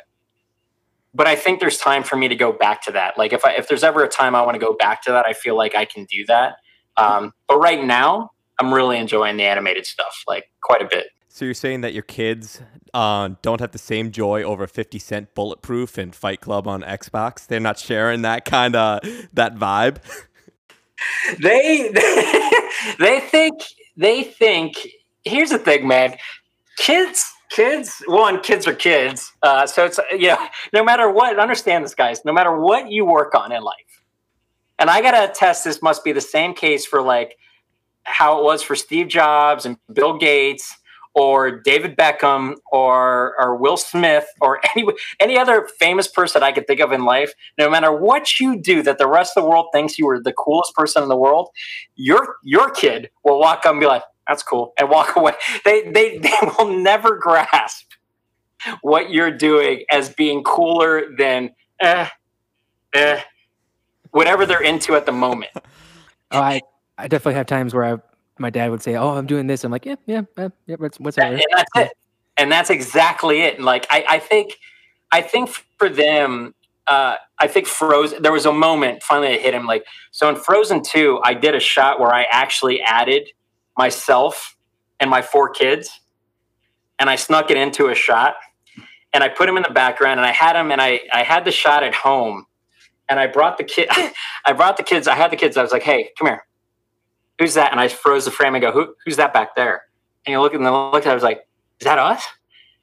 but I think there's time for me to go back to that. Like if I, if there's ever a time I want to go back to that, I feel like I can do that. Um, but right now, I'm really enjoying the animated stuff like quite a bit. So you're saying that your kids uh, don't have the same joy over 50 Cent Bulletproof and Fight Club on Xbox? They're not sharing that kind of that vibe. *laughs* they *laughs* they think they think. Here's the thing, man. Kids kids one kids are kids uh, so it's you know *laughs* no matter what understand this guys no matter what you work on in life and i gotta attest this must be the same case for like how it was for steve jobs and bill gates or david beckham or or will smith or *laughs* any any other famous person i could think of in life no matter what you do that the rest of the world thinks you are the coolest person in the world your your kid will walk up and be like that's cool, and walk *laughs* away. They they *laughs* they will never grasp what you're doing as being cooler than eh, eh, whatever they're into at the moment. Oh, I I definitely have times where I my dad would say, "Oh, I'm doing this." I'm like, "Yeah, yeah, yeah, yeah what's what's and, and that's it. And that's exactly it. And like I I think I think for them uh, I think Frozen. There was a moment finally it hit him. Like so in Frozen Two, I did a shot where I actually added myself and my four kids, and I snuck it into a shot, and I put him in the background, and I had him, and I I had the shot at home, and I brought the kid, *laughs* I brought the kids, I had the kids, I was like, hey, come here, who's that? And I froze the frame and go, Who, who's that back there? And you look and then looked at, it, I was like, is that us?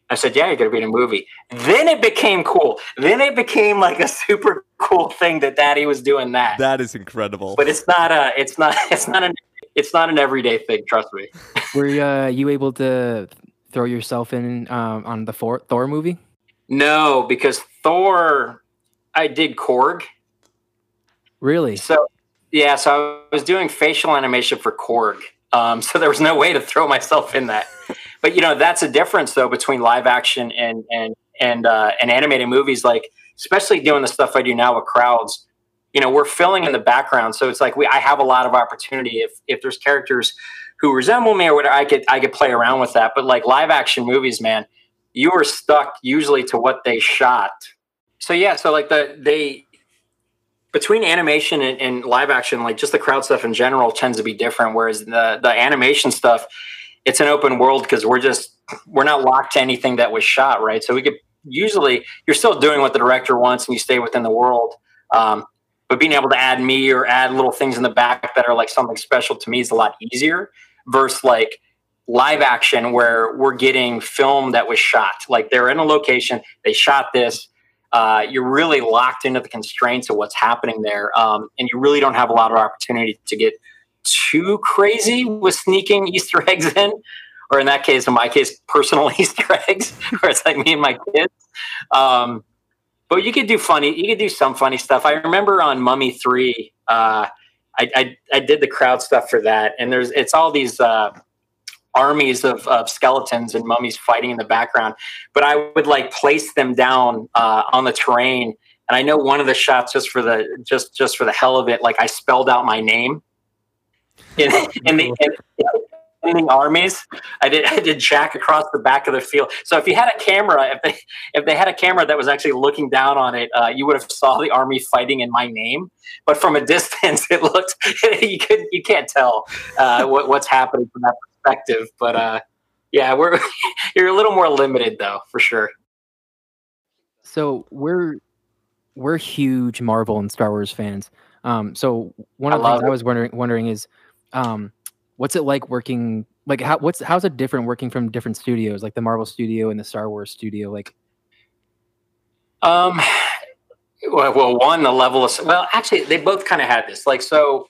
I said, yeah, you're going to be in a movie. Then it became cool. Then it became like a super cool thing that daddy was doing that. That is incredible. But it's not a, it's not, *laughs* it's not an it's not an everyday thing. Trust me. *laughs* Were uh, you able to throw yourself in um, on the Thor, Thor movie? No, because Thor, I did Korg. Really? So yeah, so I was doing facial animation for Korg. Um, *laughs* so there was no way to throw myself in that. but you know, that's a difference though between live action and and and uh, and animated movies. Like especially doing the stuff I do now with crowds you know we're filling in the background so it's like we i have a lot of opportunity if if there's characters who resemble me or whatever i could i could play around with that but like live action movies man you are stuck usually to what they shot so yeah so like the they between animation and, and live action like just the crowd stuff in general tends to be different whereas the the animation stuff it's an open world because we're just we're not locked to anything that was shot right? So we could usually you're still doing what the director wants and you stay within the world um, but being able to add me or add little things in the back that are like something special to me is a lot easier versus like live action where we're getting film that was shot. Like they're in a location they shot this uh, you're really locked into the constraints of what's happening there um, and you really don't have a lot of opportunity to get too crazy with sneaking *laughs* easter eggs in or in that case in my case personal *laughs* easter eggs where it's like me and my kids um, but you could do funny. You could do some funny stuff. I remember on Mummy Three, uh, I, I, I did the crowd stuff for that, and there's it's all these uh, armies of, of skeletons and mummies fighting in the background. But I would like place them down uh, on the terrain, and I know one of the shots just for the just just for the hell of it, like I spelled out my name *laughs* in, in the armies. I did *laughs* I did Jack across the back of the field. So if you had a camera, if they if they had a camera that was actually looking down on it, uh, you would have saw the army fighting in my name. But from a *laughs* distance, it looked you could you can't tell uh, what, what's happening from that perspective. But uh, yeah, we're *laughs* you're a little more limited though, for sure. So we're we're huge Marvel and Star Wars fans. Um, so one of the things it. I was wondering wondering is um, what's it like working like how what's how's it different working from different studios like the marvel studio and the star wars studio like um *sighs* well, well one the level of well actually they both kind of had this like so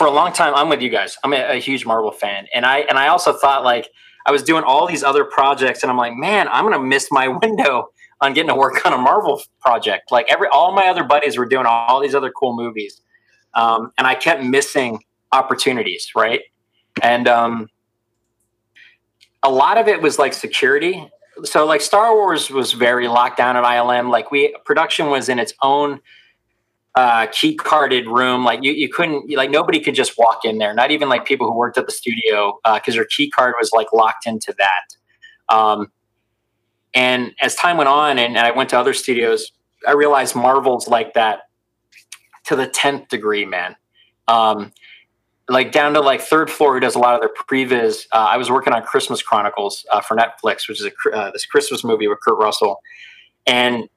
for a long time i'm with you guys i'm a, a, huge marvel fan and i and i also thought like i was doing all these other projects and i'm like man i'm gonna miss my *laughs* window on getting to work on a marvel project like every all my other buddies were doing all these other cool movies um, and i kept missing opportunities, right? And um, a lot of it was like security. so like Star Wars was very locked down at ILM. Like we production was in its own uh, key carded room. Like you, you couldn't like nobody could just walk in there. Not even like people who worked at the studio because uh, their key card was like locked into that. Um, and as time went on, and, and I went to other studios, I realized Marvel's like that to the tenth degree, man. Um, like down to like third floor, who does a lot of their previs. Uh, I was working on Christmas Chronicles uh, for Netflix, which is a, uh, this Christmas movie with Kurt Russell, and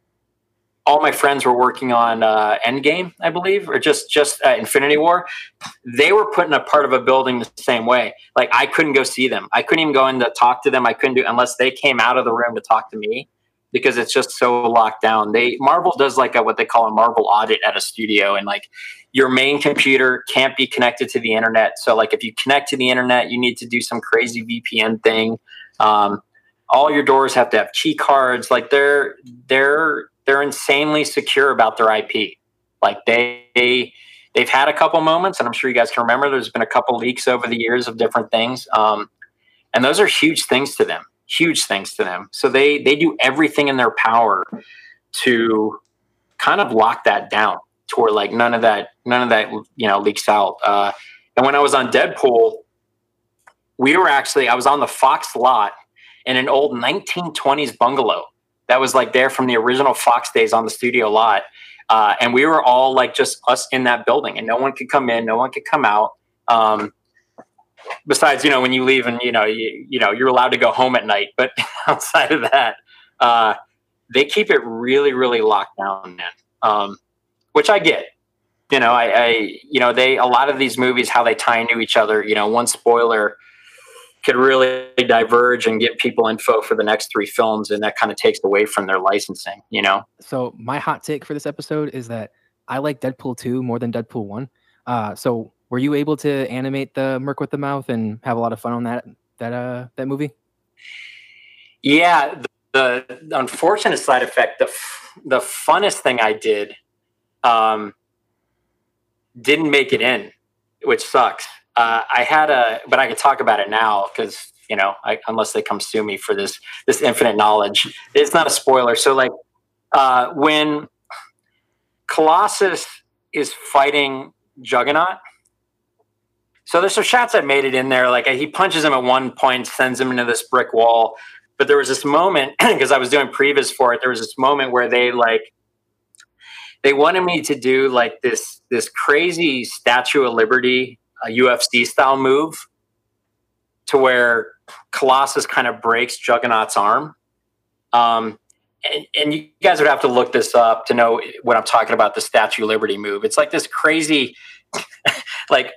all my friends were working on uh, Endgame, I believe, or just just uh, Infinity War. They were put in a part of a building the same way. Like I couldn't go see them. I couldn't even go in to talk to them. I couldn't do unless they came out of the room to talk to me because it's just so locked down. They Marvel does like a, what they call a Marvel audit at a studio, and like your main computer can't be connected to the internet. So like if you connect to the internet, you need to do some crazy VPN thing. Um, all your doors have to have key cards. Like they're they're they're insanely secure about their IP. Like they they've had a couple moments, and I'm sure you guys can remember. There's been a couple leaks over the years of different things, um, and those are huge things to them. Huge things to them. So they they do everything in their power to kind of lock that down to where like none of that none of that you know leaks out. Uh, and when I was on Deadpool, we were actually I was on the Fox lot in an old 1920s bungalow that was like there from the original Fox days on the studio lot. Uh, and we were all like just us in that building, and no one could come in, no one could come out. Um, besides, you know, when you leave and you know, you, you know, you're allowed to go home at night, but *laughs* outside of that, uh, they keep it really, really locked down, man. Um, which I get. You know, I, I, you know, they a lot of these movies how they tie into each other. You know, one spoiler could really diverge and give people info for the next three films, and that kind of takes away from their licensing. You know. So my hot take for this episode is that I like Deadpool two more than Deadpool one. Uh, so were you able to animate the Merc with the mouth and have a lot of fun on that that uh that movie? Yeah, the, the unfortunate side effect, the the funnest thing I did um, didn't make it in, which sucks. Uh, I had a, but I could talk about it now because you know, I, unless they come sue me for this this infinite knowledge, it's not a spoiler. So like uh, when Colossus is fighting Juggernaut. So there's some shots that made it in there. Like he punches him at one point, sends him into this brick wall. But there was this moment *clears throat* because I was doing previs for it. There was this moment where they like they wanted me to do like this this crazy Statue of Liberty a UFC style move to where Colossus kind of breaks Juggernaut's arm. Um, and, and, you guys would have to look this up to know what I'm talking about the Statue of Liberty move. It's like this crazy, *laughs* like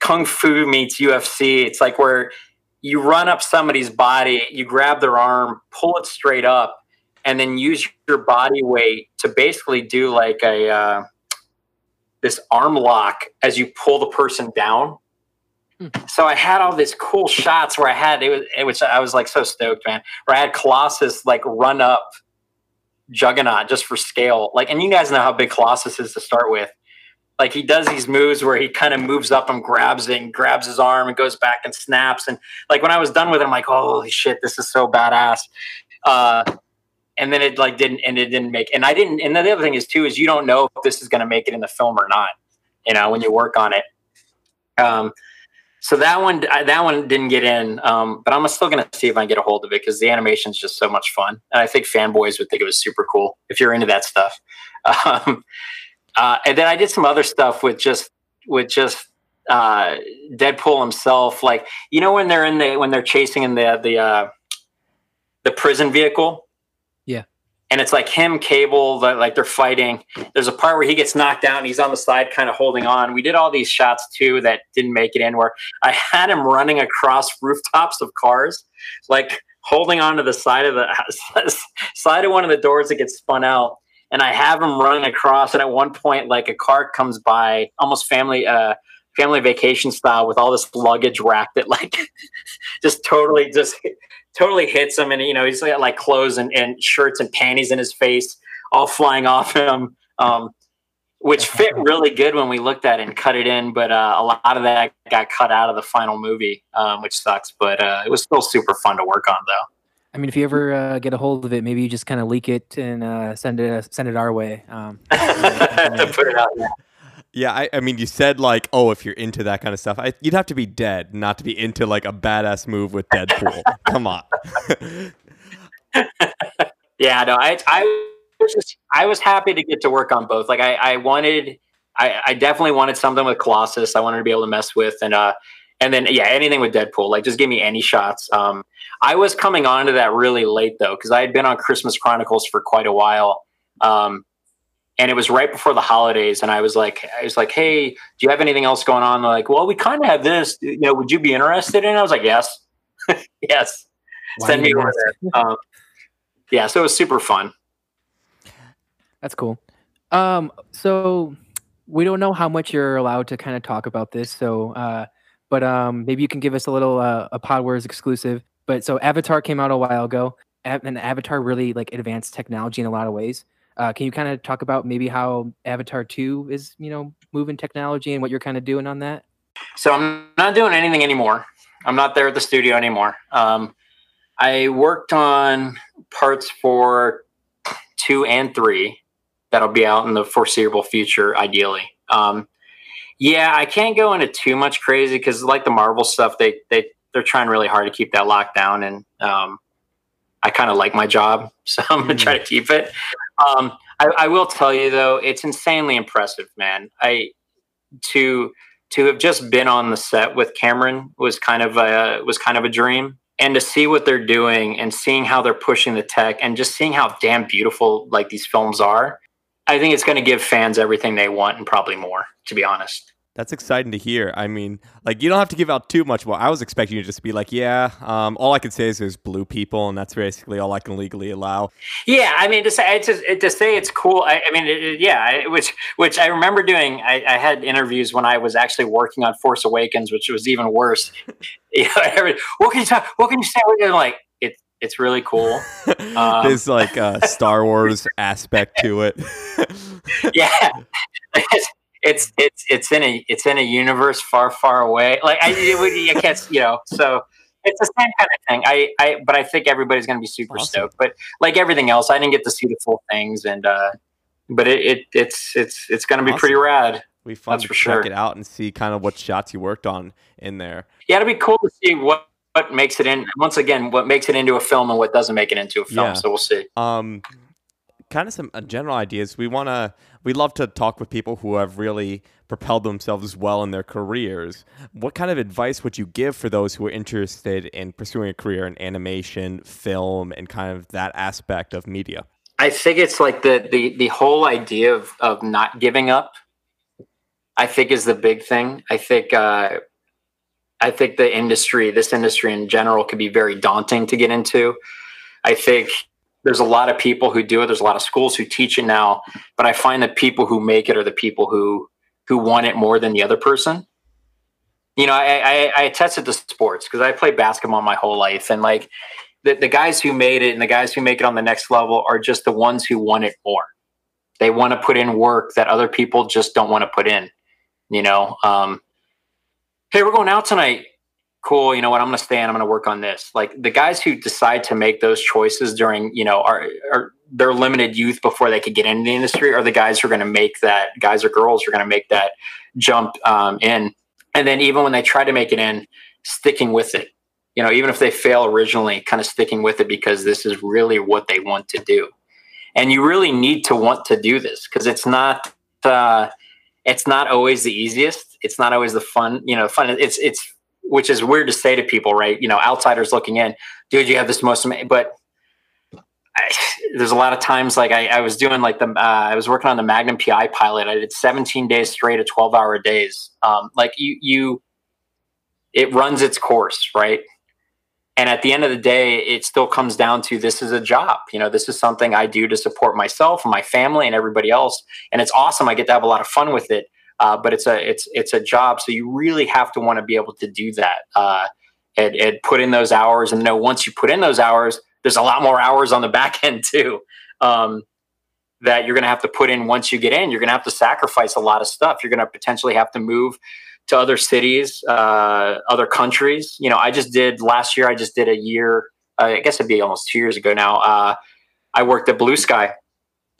kung fu meets UFC. It's like where you run up somebody's body, you grab their arm, pull it straight up, and then use your body weight to basically do like a uh, this arm lock as you pull the person down. Hmm. So I had all these cool shots where I had it was it was I was like so stoked, man. Where I had Colossus like run up Juggernaut just for scale. Like, and you guys know how big Colossus is to start with. Like he does these moves where he kind of moves up and grabs it and grabs his arm and goes back and snaps. And like when I was done with it, I'm like, holy shit, this is so badass. Uh, and then it like didn't and it didn't make and I didn't and the other thing is too is you don't know if this is going to make it in the film or not you know when you work on it. Um so that one that one didn't get in um but I'm still going to see if I can get a hold of it because the animation is just so much fun and I think fanboys would think it was super cool if you're into that stuff. *laughs* Um uh and then I did some other stuff with just with just uh Deadpool himself like you know when they're in the when they're chasing in the the uh the prison vehicle and it's like him, Cable, like they're fighting. There's a part where he gets knocked out and he's on the side, kind of holding on. We did all these shots too that didn't make it in. Where I had him running across rooftops of cars, like holding onto the side of the *laughs* side of one of the doors that gets spun out, and I have him running across. And at one point, like a car comes by, almost family. Uh, family vacation style with all this luggage racked that like *laughs* just totally just totally hits him, and you know he's got like clothes and, and shirts and panties in his face, all flying *laughs* off him, um, which fit really good when we looked at it and cut it in. But uh, a lot of that got cut out of the final movie, um, which sucks. But uh, it was still super fun to work on, though. I mean, if you ever uh, get a hold of it, maybe you just kind of leak it and uh, send it send it our way. Um, *laughs* Put it out. Yeah. Yeah, I, I mean, you said like, oh, if you're into that kind of stuff, I, you'd have to be dead not to be into like a badass move with Deadpool. *laughs* Come on. *laughs* yeah, no, I, I was just, I was happy to get to work on both. Like, I, I wanted, I, I definitely wanted something with Colossus. I wanted to be able to mess with, and uh, and then yeah, anything with Deadpool. Like, just give me any shots. Um, I was coming on to that really late though, because I had been on Christmas Chronicles for quite a while. Um, and it was right before the holidays and i was like i was like hey do you have anything else going on They're like well we kind of have this you know would you be interested in it? i was like yes *laughs* yes Why send me you over there um, yeah so it was super fun That's cool. Um, so we don't know how much you're allowed to kind of talk about this. So, uh, but um, maybe you can give us a little uh, a Pod Wars exclusive. But so Avatar came out a while ago, and Avatar really like advanced technology in a lot of ways. Uh, can you kind of talk about maybe how Avatar Two is, you know, moving technology and what you're kind of doing on that? so i'm not doing anything anymore. I'm not there at the studio anymore. Um, i worked on parts for two and three that'll be out in the foreseeable future ideally. Um, yeah i can't go into too much crazy because like the marvel stuff they they they're trying really hard to keep that locked down and um, i kind of like my job *laughs* so i'm gonna try to keep it um, I, I will tell you though it's insanely impressive man i to to have just been on the set with Cameron was kind of a was kind of a dream. And to see what they're doing and seeing how they're pushing the tech and just seeing how damn beautiful like these films are, I think it's going to give fans everything they want and probably more. To be honest. That's exciting to hear. I mean, like you don't have to give out too much more. I was expecting you to just be like, yeah, um, all I can say is there's blue people, and that's basically all I can legally allow. Yeah, I mean to say to, to say it's cool. I, I mean, it, it- yeah, which which I remember doing. I, I had interviews when I was actually working on Force Awakens, which was even worse. *laughs* you know, what can you talk? What can you say? And like it, it's really cool. Um, *laughs* there's like a Star *laughs* Wars aspect to it. yeah, it's, it's it's in a it's in a universe far far away. Like I, it would- I can't, you know. So it's the same kind of thing. I, I but I think everybody's going to be super Awesome. stoked. But like everything else, I didn't get to see the full things, and uh, but it, it it's it's it's going to be pretty rad. we fun That's to for check sure. it out and see kind of what shots you worked on in there. Yeah, it'll be cool to see what what makes it in. Once again, what makes it into a film and what doesn't make it into a film. Yeah. So we'll see. um kind of some uh, general ideas we want to we love to talk with people who have really propelled themselves well in their careers what kind of advice would you give for those who are interested in pursuing a career in animation film and kind of that aspect of media I think it's like the the the whole idea of of not giving up. I think is the big thing. I think uh, I think the industry, this industry in general, could be very daunting to get into. I think there's a lot of people who do it. There's a lot of schools who teach it now, but I find that people who make it are the people who who want it more than the other person. You know, I I, I it to sports because I played basketball my whole life, and like the, the guys who made it and the guys who make it on the next level are just the ones who want it more. They want to put in work that other people just don't want to put in. You know, um, hey, we're going out tonight. Cool. You know what? I'm going to stay and I'm going to work on this. Like the guys who decide to make those choices during, you know, are, our their limited youth before they could get into the industry are the guys who are going to make that guys or girls who are going to make that jump um, in. And then even when they try to make it in, sticking with it you know, even if they fail originally, kind of sticking with it because this is really what they want to do. And you really need to want to do this because it's not uh, it's not always the easiest. It's not always the fun, you know, fun. It's it's which is weird to say to people, right? You know, outsiders looking in, dude, you have this most, but I, there's a lot of times like I, I was doing like the uh, I was working on the Magnum PI pilot. I did 17 days straight of 12 hour days. Um, like you you, it runs its course, right? and at the end of the day it still comes down to this is a job you know this is something i do to support myself and my family and everybody else and it's awesome i get to have a lot of fun with it uh, but it's a it's it's a job so you really have to want to be able to do that uh, and, and put in those hours and know once you put in those hours there's a lot more hours on the back *laughs* end too um, that you're going to have to put in once you get in you're going to have to sacrifice a lot of stuff you're going to potentially have to move to other cities, uh, other countries. You know, I just did last year. I just did a year, I guess it'd be almost two years ago now. Uh, I worked at Blue Sky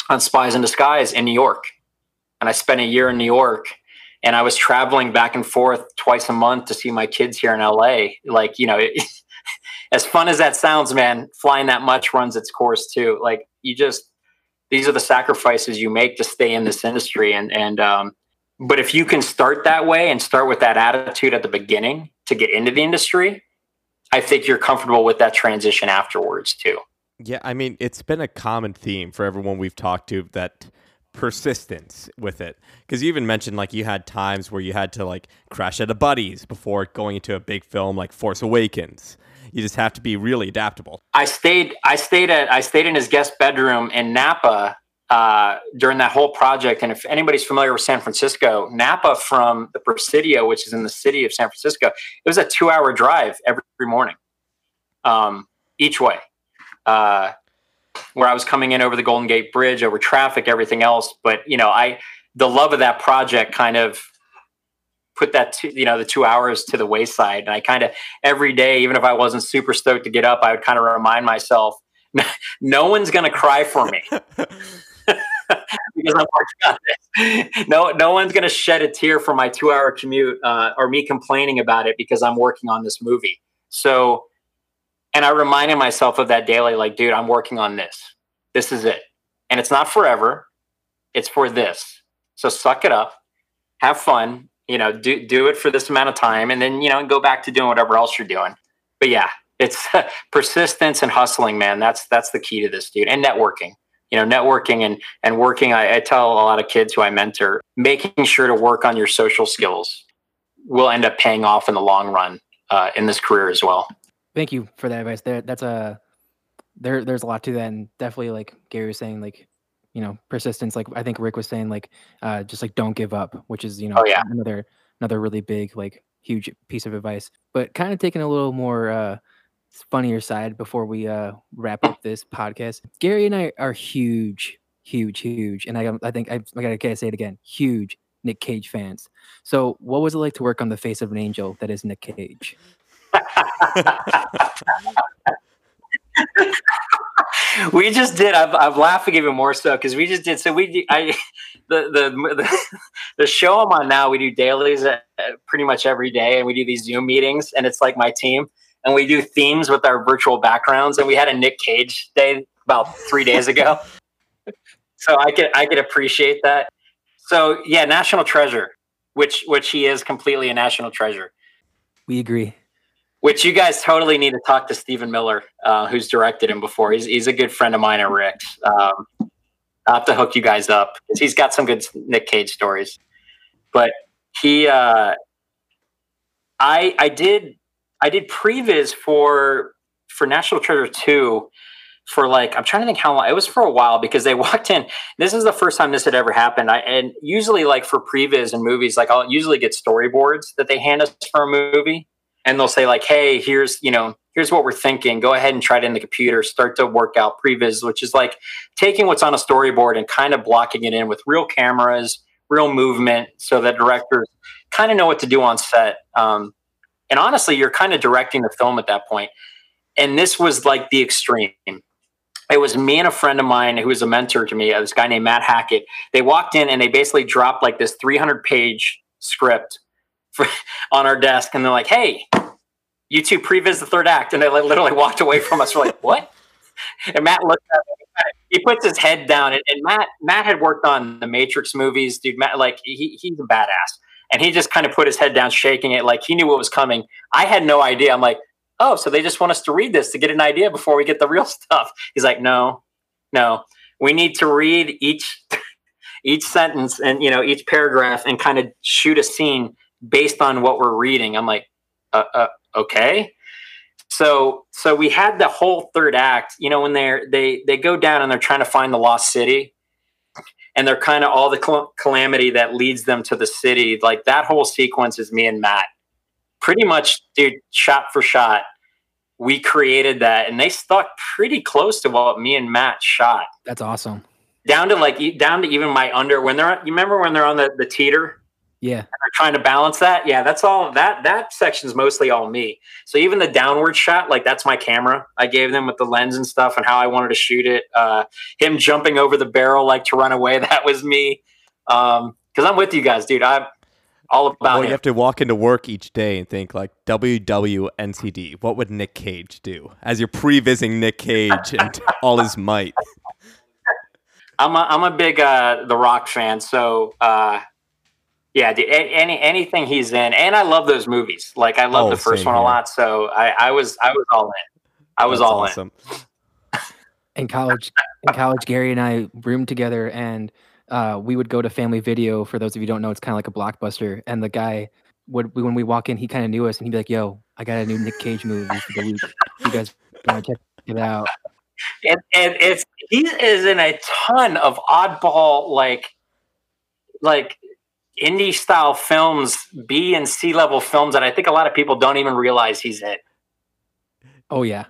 on Spies in Disguise in New York, and I spent a year in New York. And I was traveling back and forth twice a month to see my kids here in LA. Like, you know, it, *laughs* as fun as that sounds, man, flying that much runs its course too. Like, you just these are the sacrifices you make to stay in this industry. And and um, but if you can start that way and start with that attitude at the beginning to get into the industry, I think you're comfortable with that transition afterwards too. Yeah, I mean, it's been a common theme for everyone we've talked to that persistence with it. Because you even mentioned like you had times where you had to like crash at a buddy's before going into a big film like Force Awakens. You just have to be really adaptable. I stayed. I stayed at. I stayed in his guest bedroom in Napa uh, during that whole project. And if anybody's familiar with San Francisco, Napa from the Presidio, which is in the city of San Francisco, it was a two-hour drive every morning, um, each way. Uh, where I was coming in over the Golden Gate Bridge, over traffic, everything else. But you know, I the love of that project kind of put that two, you know the two hours to the wayside, and I kind of every day, even if I wasn't super stoked to get up, I would kind of remind myself, *laughs* no one's going to cry for me. *laughs* *laughs* because I'm working on this. No, no one's going to shed a tear for my two-hour commute uh, or me complaining about it because I'm working on this movie. So and I reminded myself of that daily, like, dude, I'm working on this. This is it. And it's not forever. It's for this. So suck it up, have fun, you know, do do it for this amount of time, and then you know, go back to doing whatever else you're doing. But yeah, it's *laughs* persistence and hustling, man. That's that's the key to this, dude. And networking. You know, networking and and working. I, I tell a lot of kids who I mentor, making sure to work on your social skills will end up paying off in the long run uh, in this career as well. Thank you for that advice. There, that's a there. There's a lot to that, and definitely like Gary was saying, like you know, persistence. Like I think Rick was saying, like uh, just like don't give up, which is you know oh, yeah. another another really big like huge piece of advice. But kind of taking a little more uh, funnier side before we uh, wrap up this podcast. Gary and I are huge, huge, huge, and I I think I, I gotta say it again, huge Nick Cage fans. So, what was it like to work on the face of an angel that is Nick Cage? *laughs* we just did. I'm, I'm laughing even more so because we just did. So we, I, the, the the the show I'm on now. We do dailies uh, pretty much every day, and we do these Zoom meetings, and it's like my team, and we do themes with our virtual backgrounds, and we had a Nick Cage day about three days ago. *laughs* so I could I could appreciate that. So yeah, national treasure, which which he is completely a national treasure. We agree which you guys totally need to talk to Stephen Miller, uh, who's directed him before. He's, he's a good friend of mine and Rick's. Um, I'll have to hook you guys up because he's got some good Nick Cage stories. But he, uh, I, I did, I did previs for for National Treasure two for like I'm trying to think how long it was for a while because they *laughs* walked in. This is the first time this had ever happened. I and usually like for previs and movies, like I'll usually get storyboards that they hand us for a movie and they'll say like, "Hey, here's you know, here's what we're thinking. Go ahead and try it in the computer. Start to work out previs, which is like taking what's on a storyboard and kind of blocking it in with real cameras, real movement, so that directors kind of know what to do on set. Um, and honestly, you're kind of directing the film at that point. And this was like the extreme. It was me and a friend of mine who was a mentor to me, this guy named Matt Hackett. They walked in and they basically dropped like this 300 page script for, *laughs* on our desk, and they're like, "Hey, you two previs the third act," and they like, literally walked away from us. We're like, *laughs* "What?" And Matt looked at me. He puts his head down, and, and Matt Matt had worked on the Matrix movies, dude. Matt, like he, he's a badass, and he just kind of put his head down, shaking it like he knew what was coming. I had no idea. I'm like, oh, so they just want us to read this to get an idea before we get the real *laughs* stuff. He's like, no, no, we need to read each each sentence and you know each paragraph and kind of shoot a scene based on what we're reading. I'm like, uh, uh, okay. So so we had the whole third act. You know, when they're they they go down and they're trying to find the lost city, and they're kind of all the cal- calamity that leads them to the city. Like that whole sequence is me and Matt. Pretty much, dude, shot for shot, we created that, and they stuck pretty close to what me and Matt shot. That's awesome. Down to like down to even my under when they're you remember when they're on the the teeter Yeah. They're trying to balance that. Yeah, that's all. That that section's mostly all me. So even the downward shot, like that's my camera. I gave them with the lens and stuff and how I wanted to shoot it. Uh, him jumping over the barrel like to run away, *laughs* that was me. Um, because I'm with you guys, dude. I'm all about Well, you have to walk into work each day and think like WWNCD. What would Nick Cage do? As you're pre-visiting Nick Cage and *laughs* all his might. I'm a, I'm a big uh, The Rock fan, so uh, yeah, dude, any anything he's in, and I love those movies. Like I love Oh, the first same one a lot, so I, I was I was all in. I was That's all in. awesome. in college in college gary and i roomed together and uh, we would go to family video for those of you who don't know it's kind of like a blockbuster and the guy would when we walk in he kind of knew us and he'd be like yo i got a new nick cage movie for the week you guys want to check it out and, and it's he is in a ton of oddball like like indie style films b and c level films that i think a lot of people don't even realize he's in. Oh yeah.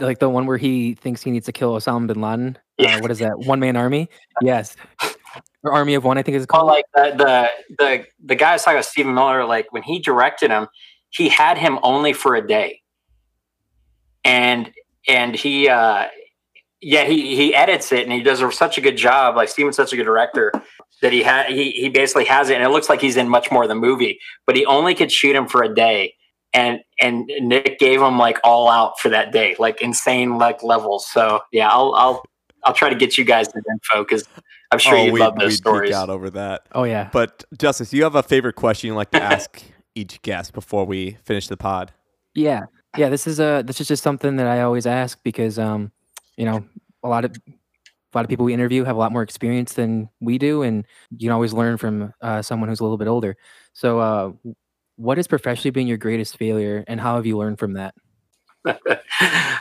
Like the one where he thinks he needs to kill osama bin laden? Yeah. uh, what is that? One man army? Yes. Or army of one i think it's Well, called. like the the the, the guy I was talking about Stephen Miller, like when he directed him, he had him only for a day. And and he uh yeah, he he edits it and he does such a good job. Like Steven's such a good director that he had he he basically has it and it looks like he's in much more of the movie, but he only could shoot him for a day. And and Nick gave him like all out for that day, like insane like levels. So yeah, I'll I'll I'll try to get you guys the info because I'm sure oh, you'd we'd, love those we'd stories. out over that. oh yeah But Justice, do you have a favorite question you like to *laughs* ask each guest before we finish the pod? Yeah, yeah. This is a this is just something that I always ask because um, you know, a lot of a lot of people we interview have a lot more experience than we do, and you can always learn from uh, someone who's a little bit older. So, uh, what has professionally been your greatest failure, and how have you learned from that?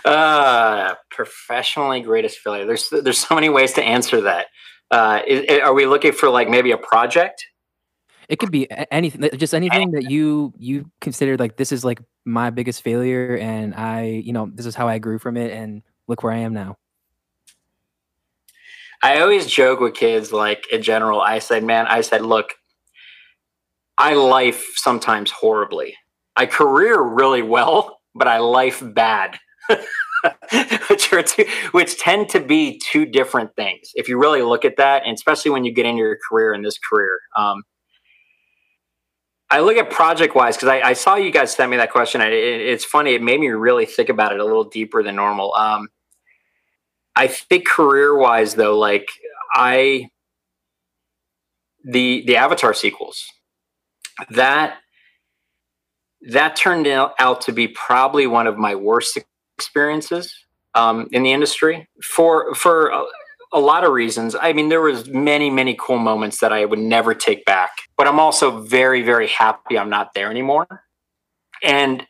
uh, *laughs* professionally greatest failure. There's there's so many ways to answer that. Uh, is, are we looking for like maybe a project? It could be anything, just anything that you you consider like this is like my biggest failure, and I, you know, this is how I grew from it, and look where I am now. I always joke with kids, like in general. I said, man, I said, look, I life sometimes horribly. I career really well, but I life bad. *laughs* which are two, which tend to be two different things. If you really look at that, and especially when you get into your career in this career, um, I look at project wise because I, I saw you guys send me that question. I, it, it's funny; it made me really think about it a little deeper than normal. Um, I think career wise, though, like I the the Avatar sequels that that turned out, to be probably one of my worst experiences um, in the industry for for a, a lot of reasons. I mean, there was many many cool moments that I would never take back, but I'm also very very happy I'm not there anymore. And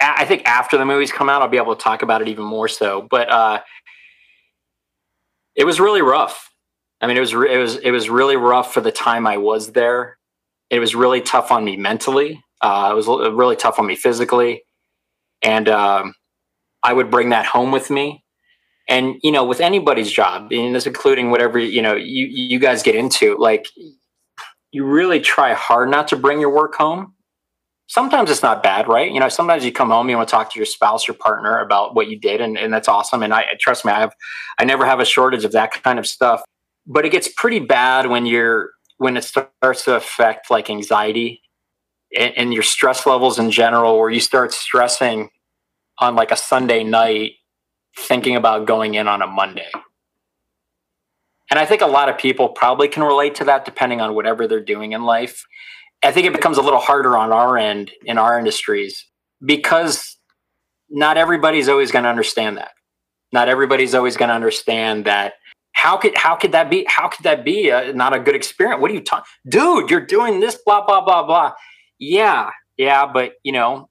I think after the movies come out, I'll be able to talk about it even more so. But uh, it was really rough. I mean, it was it was it was really rough for the time I was there. It was really tough on me mentally. Uh, it was really tough on me physically, and um, I would bring that home with me. And you know, with anybody's job, and this including whatever you know you you guys get into, like you really try hard not to bring your work home. Sometimes it's not bad, right? You know, sometimes you come home, you want to talk to your spouse, your partner about what you did, and, and that's awesome. And I trust me, I have I never have a shortage of that kind of stuff. But it gets pretty bad when you're when it starts to affect like anxiety and, and your stress levels in general, where you start stressing on like a Sunday night, thinking about going in on a Monday. And I think a lot of people probably can relate to that depending on whatever they're doing in life. I think it becomes a little harder on our end in our industries because not everybody's always going to understand that. Not everybody's always going to understand that. How could how could that be? How could that be a, not a good experience? What are you talking, dude? You're doing this, blah blah blah blah. Yeah, yeah, but you know,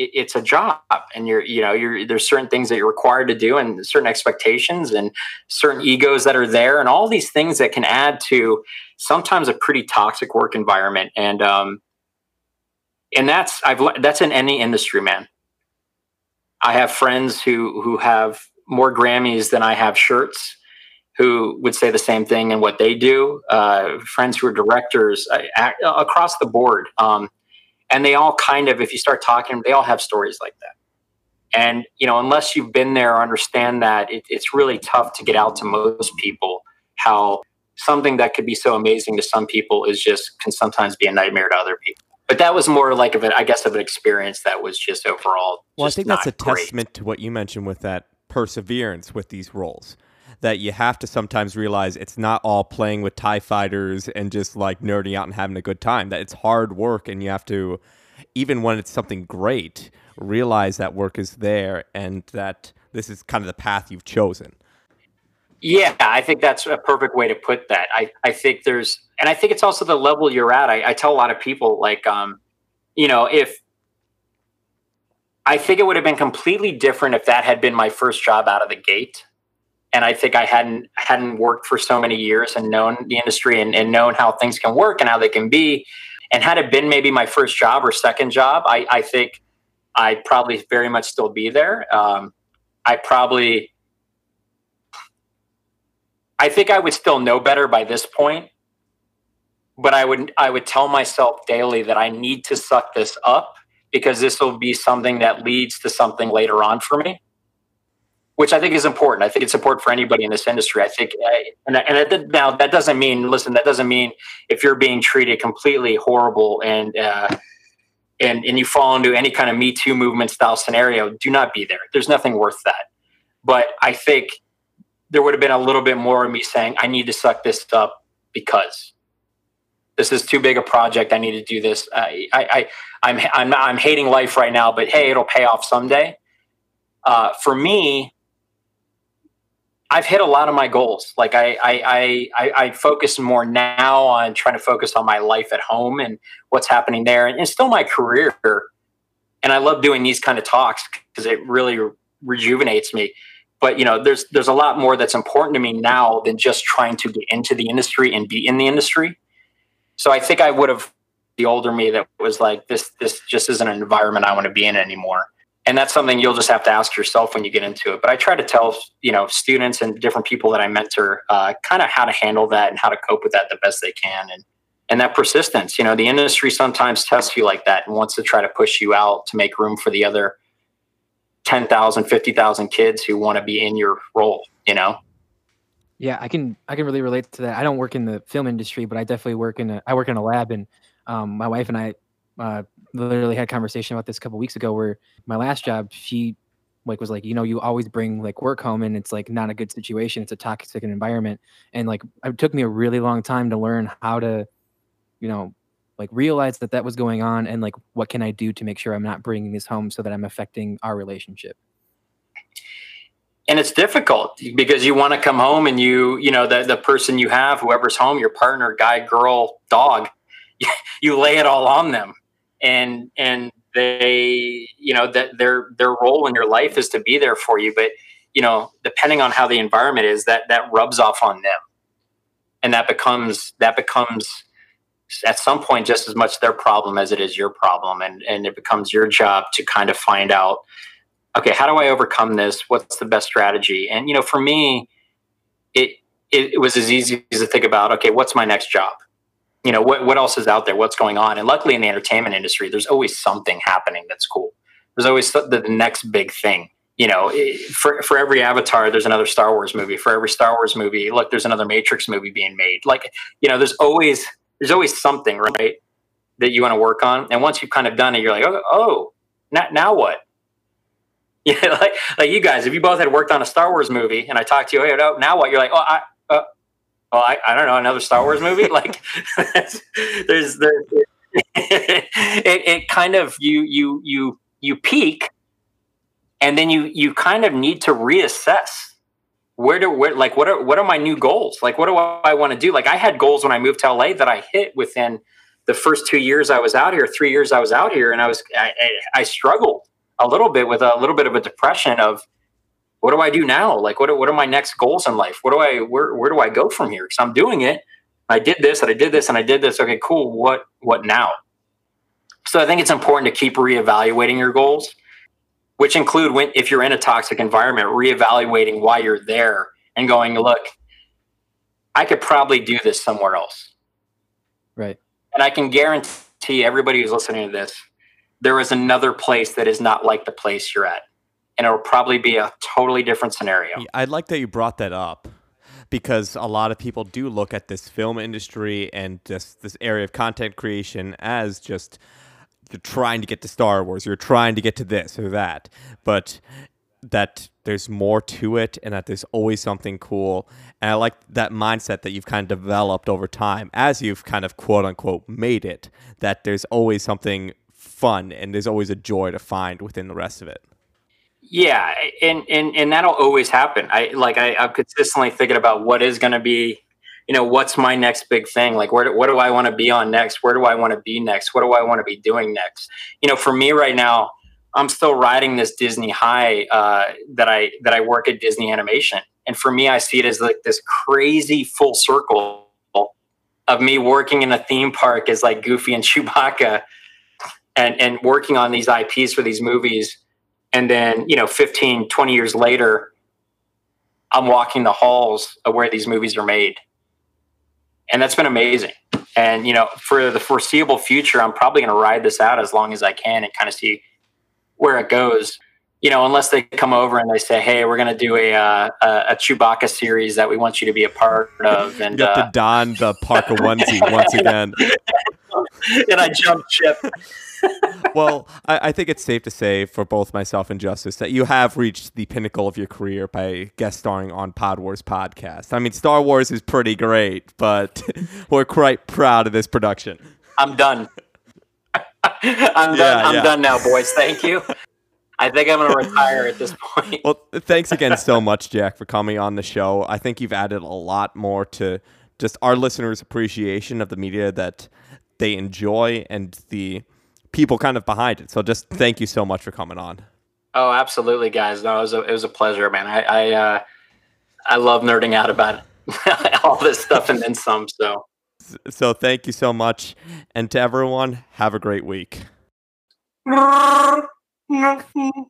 it, it's a job, and you're you know you're there's certain things that you're required to do, and certain expectations, and certain egos that are there, and all these things that can add to sometimes a pretty toxic work environment. And um, and that's I've that's in any industry, man. I have friends who who have more Grammys than I have shirts, who would say the same thing in what they do. Uh, friends who are directors uh, across the board, um, and they all kind of, if you start talking, they all have stories like that. And you know, unless you've been there or understand that, it, it's really tough to get out to most people how something that could be so amazing to some people is just can sometimes be a nightmare to other people. But that was more like of an, I guess, of an experience that was just overall. Well, just I think that's a great. testament to what you mentioned with that perseverance with these roles. That you have to sometimes realize it's not all playing with TIE fighters and just like nerding out and having a good time. That it's hard work and you have to, even when it's something great, realize that work is there and that this is kind of the path you've chosen. Yeah, I think that's a perfect way to put that. I, I think there's, and I think it's also the level you're at. I, I tell a lot of people, like, um, you know, if I think it would have been completely different if that had been my first job out of the gate. And I think I hadn't hadn't worked for so many years and known the industry and, and known how things can work and how they can be. And had it been maybe my first job or second job, I, I think I'd probably very much still be there. Um, I probably I think I would still know better by this point, but I would I would tell myself daily that I need to suck this up because this will be something that leads to something later on for me, which I think is important. I think it's important for anybody in this industry. I think, and and it, now that doesn't mean listen. That doesn't mean if you're being treated completely horrible and. Uh, and, and you fall into any kind of Me Too movement style scenario, do not be there. There's nothing worth that. But I think there would have been a little bit more of me saying, I need to suck this up because this is too big a project. I need to do this. I, I, I am I'm, I'm hating life right now, but hey, it'll pay off someday. Uh, for me, I've hit a lot of my goals. Like I, I, I, I, focus more now on trying to focus on my life at home and what's happening there, and, and still my career. And I love doing these kind of talks because it really rejuvenates me but you know there's there's a lot more that's important to me now than just trying to get into the industry and be in the industry so i think i would have the older me that was like this this just isn't an environment i want to be in anymore and that's something you'll just have to ask yourself when you get into it but i try to tell you know students and different people that i mentor uh, kind of how to handle that and how to cope with that the best they can and and that persistence you know the industry sometimes tests you like that and wants to try to push you out to make room for the other 10,000, 50,000 kids who want to be in your role, you know? Yeah, I can I can really relate to that. I don't work in the film industry, but I definitely work in a I work in a lab, and um, my wife and I uh, literally had a conversation about this a couple weeks ago. Where my last job, she like was like, you know, you always bring like work home, and it's like not a good situation. It's a toxic environment, and like it took me a really long time to learn how to, you know, like realize that that was going on and like what can i do to make sure i'm not bringing this home so that i'm affecting our relationship and it's difficult because you want to come home and you you know the, the person you have whoever's home your partner guy girl dog *laughs* you lay it all on them and and they you know that their their role in your life is to be there for you but you know depending on how the environment is that that rubs off on them. And that becomes that becomes at some point just as much their problem as it is your problem and and it becomes your job to kind of find out okay how do i overcome this? What's the best strategy? And you know for me it it, it was as easy as to think about okay what's my next job you know what, what else is out there what's going on and luckily in the entertainment industry there's always something happening that's cool there's always the, next big thing you know for, for every avatar there's another star wars movie for every star wars movie look there's another matrix movie being made like you know there's always there's always something, right, that you want to work on. And once you've kind of done it, you're like, oh, oh now, now what? *laughs* Yeah, like like you guys, if you both had worked on a Star Wars movie, and I talked to you, hey, now what? You're like, oh, I, uh, oh, I, I don't know, another Star Wars movie. *laughs* like, *laughs* there's there, *laughs* it, it kind of you you you you peak, and then you you kind of need to reassess where do where like what are what are my new goals? Like what do I want to do? Like I had goals when I moved to LA that I hit within the first two years I was out here, three years I was out here, and I was I, I struggled a little bit with a little bit of a depression of what do I do now? Like what are, what are my next goals in life? What do I where where do I go from here? Because I'm doing it. I did this and I did this and I did this. Okay, cool. What what now? So I think it's important to keep reevaluating your goals which include when if you're in a toxic environment, reevaluating why you're there and going, look, I could probably do this somewhere else. Right. And I can guarantee everybody who's listening to this, there is another place that is not like the place you're at. And it'll probably be a totally different scenario. I like that you brought that up because a lot of people do look at this film industry and just this area of content creation as just you're trying to get to Star Wars, you're trying to get to this or that, but that there's more to it and that there's always something cool. And I like that mindset that you've kind of developed over time as you've kind of quote unquote made it, that there's always something fun and there's always a joy to find within the rest of it. Yeah, and and and that'll always happen. I like I, I'm consistently thinking about what is going to be, you know, what's my next big thing? Like, where do, what do I want to be on next? Where do I want to be next? What do I want to be doing next? You know, for me right now, I'm still riding this Disney high uh, that I that I work at Disney Animation, and for me, I see it as like this crazy full circle of me working in a theme park as like Goofy and Chewbacca, and and working on these IPs for these movies and then you know 15 20 years later i'm walking the halls of where these movies are made. And that's been amazing. And you know for the foreseeable future i'm probably going to ride this out as long as i can and kind of see where it goes. You know unless they come over and they say hey we're going to do a, uh, a chewbacca series that we want you to be a part of and you have uh, to don the Parker onesie once *laughs* again. and i jump ship *laughs* well, I, I, think it's safe to say for both myself and Justice that you have reached the pinnacle of your career by guest starring on Pod Wars podcast. I mean, Star Wars is pretty great, but *laughs* we're quite proud of this production. I'm done. *laughs* I'm done. I'm yeah. done now, boys. Thank you. I think I'm going to retire at this point. Well, thanks again so much, Jack, for coming on the show. I think you've added a lot more to just our listeners' appreciation of the media that they enjoy and the people kind of behind it. So just thank you so much for coming on. Oh, absolutely, guys. No, it was a, it was a pleasure, man. I I, uh, I love nerding out about *laughs* all this stuff and then some. So, so thank you so much, and to everyone, have a great week. *laughs*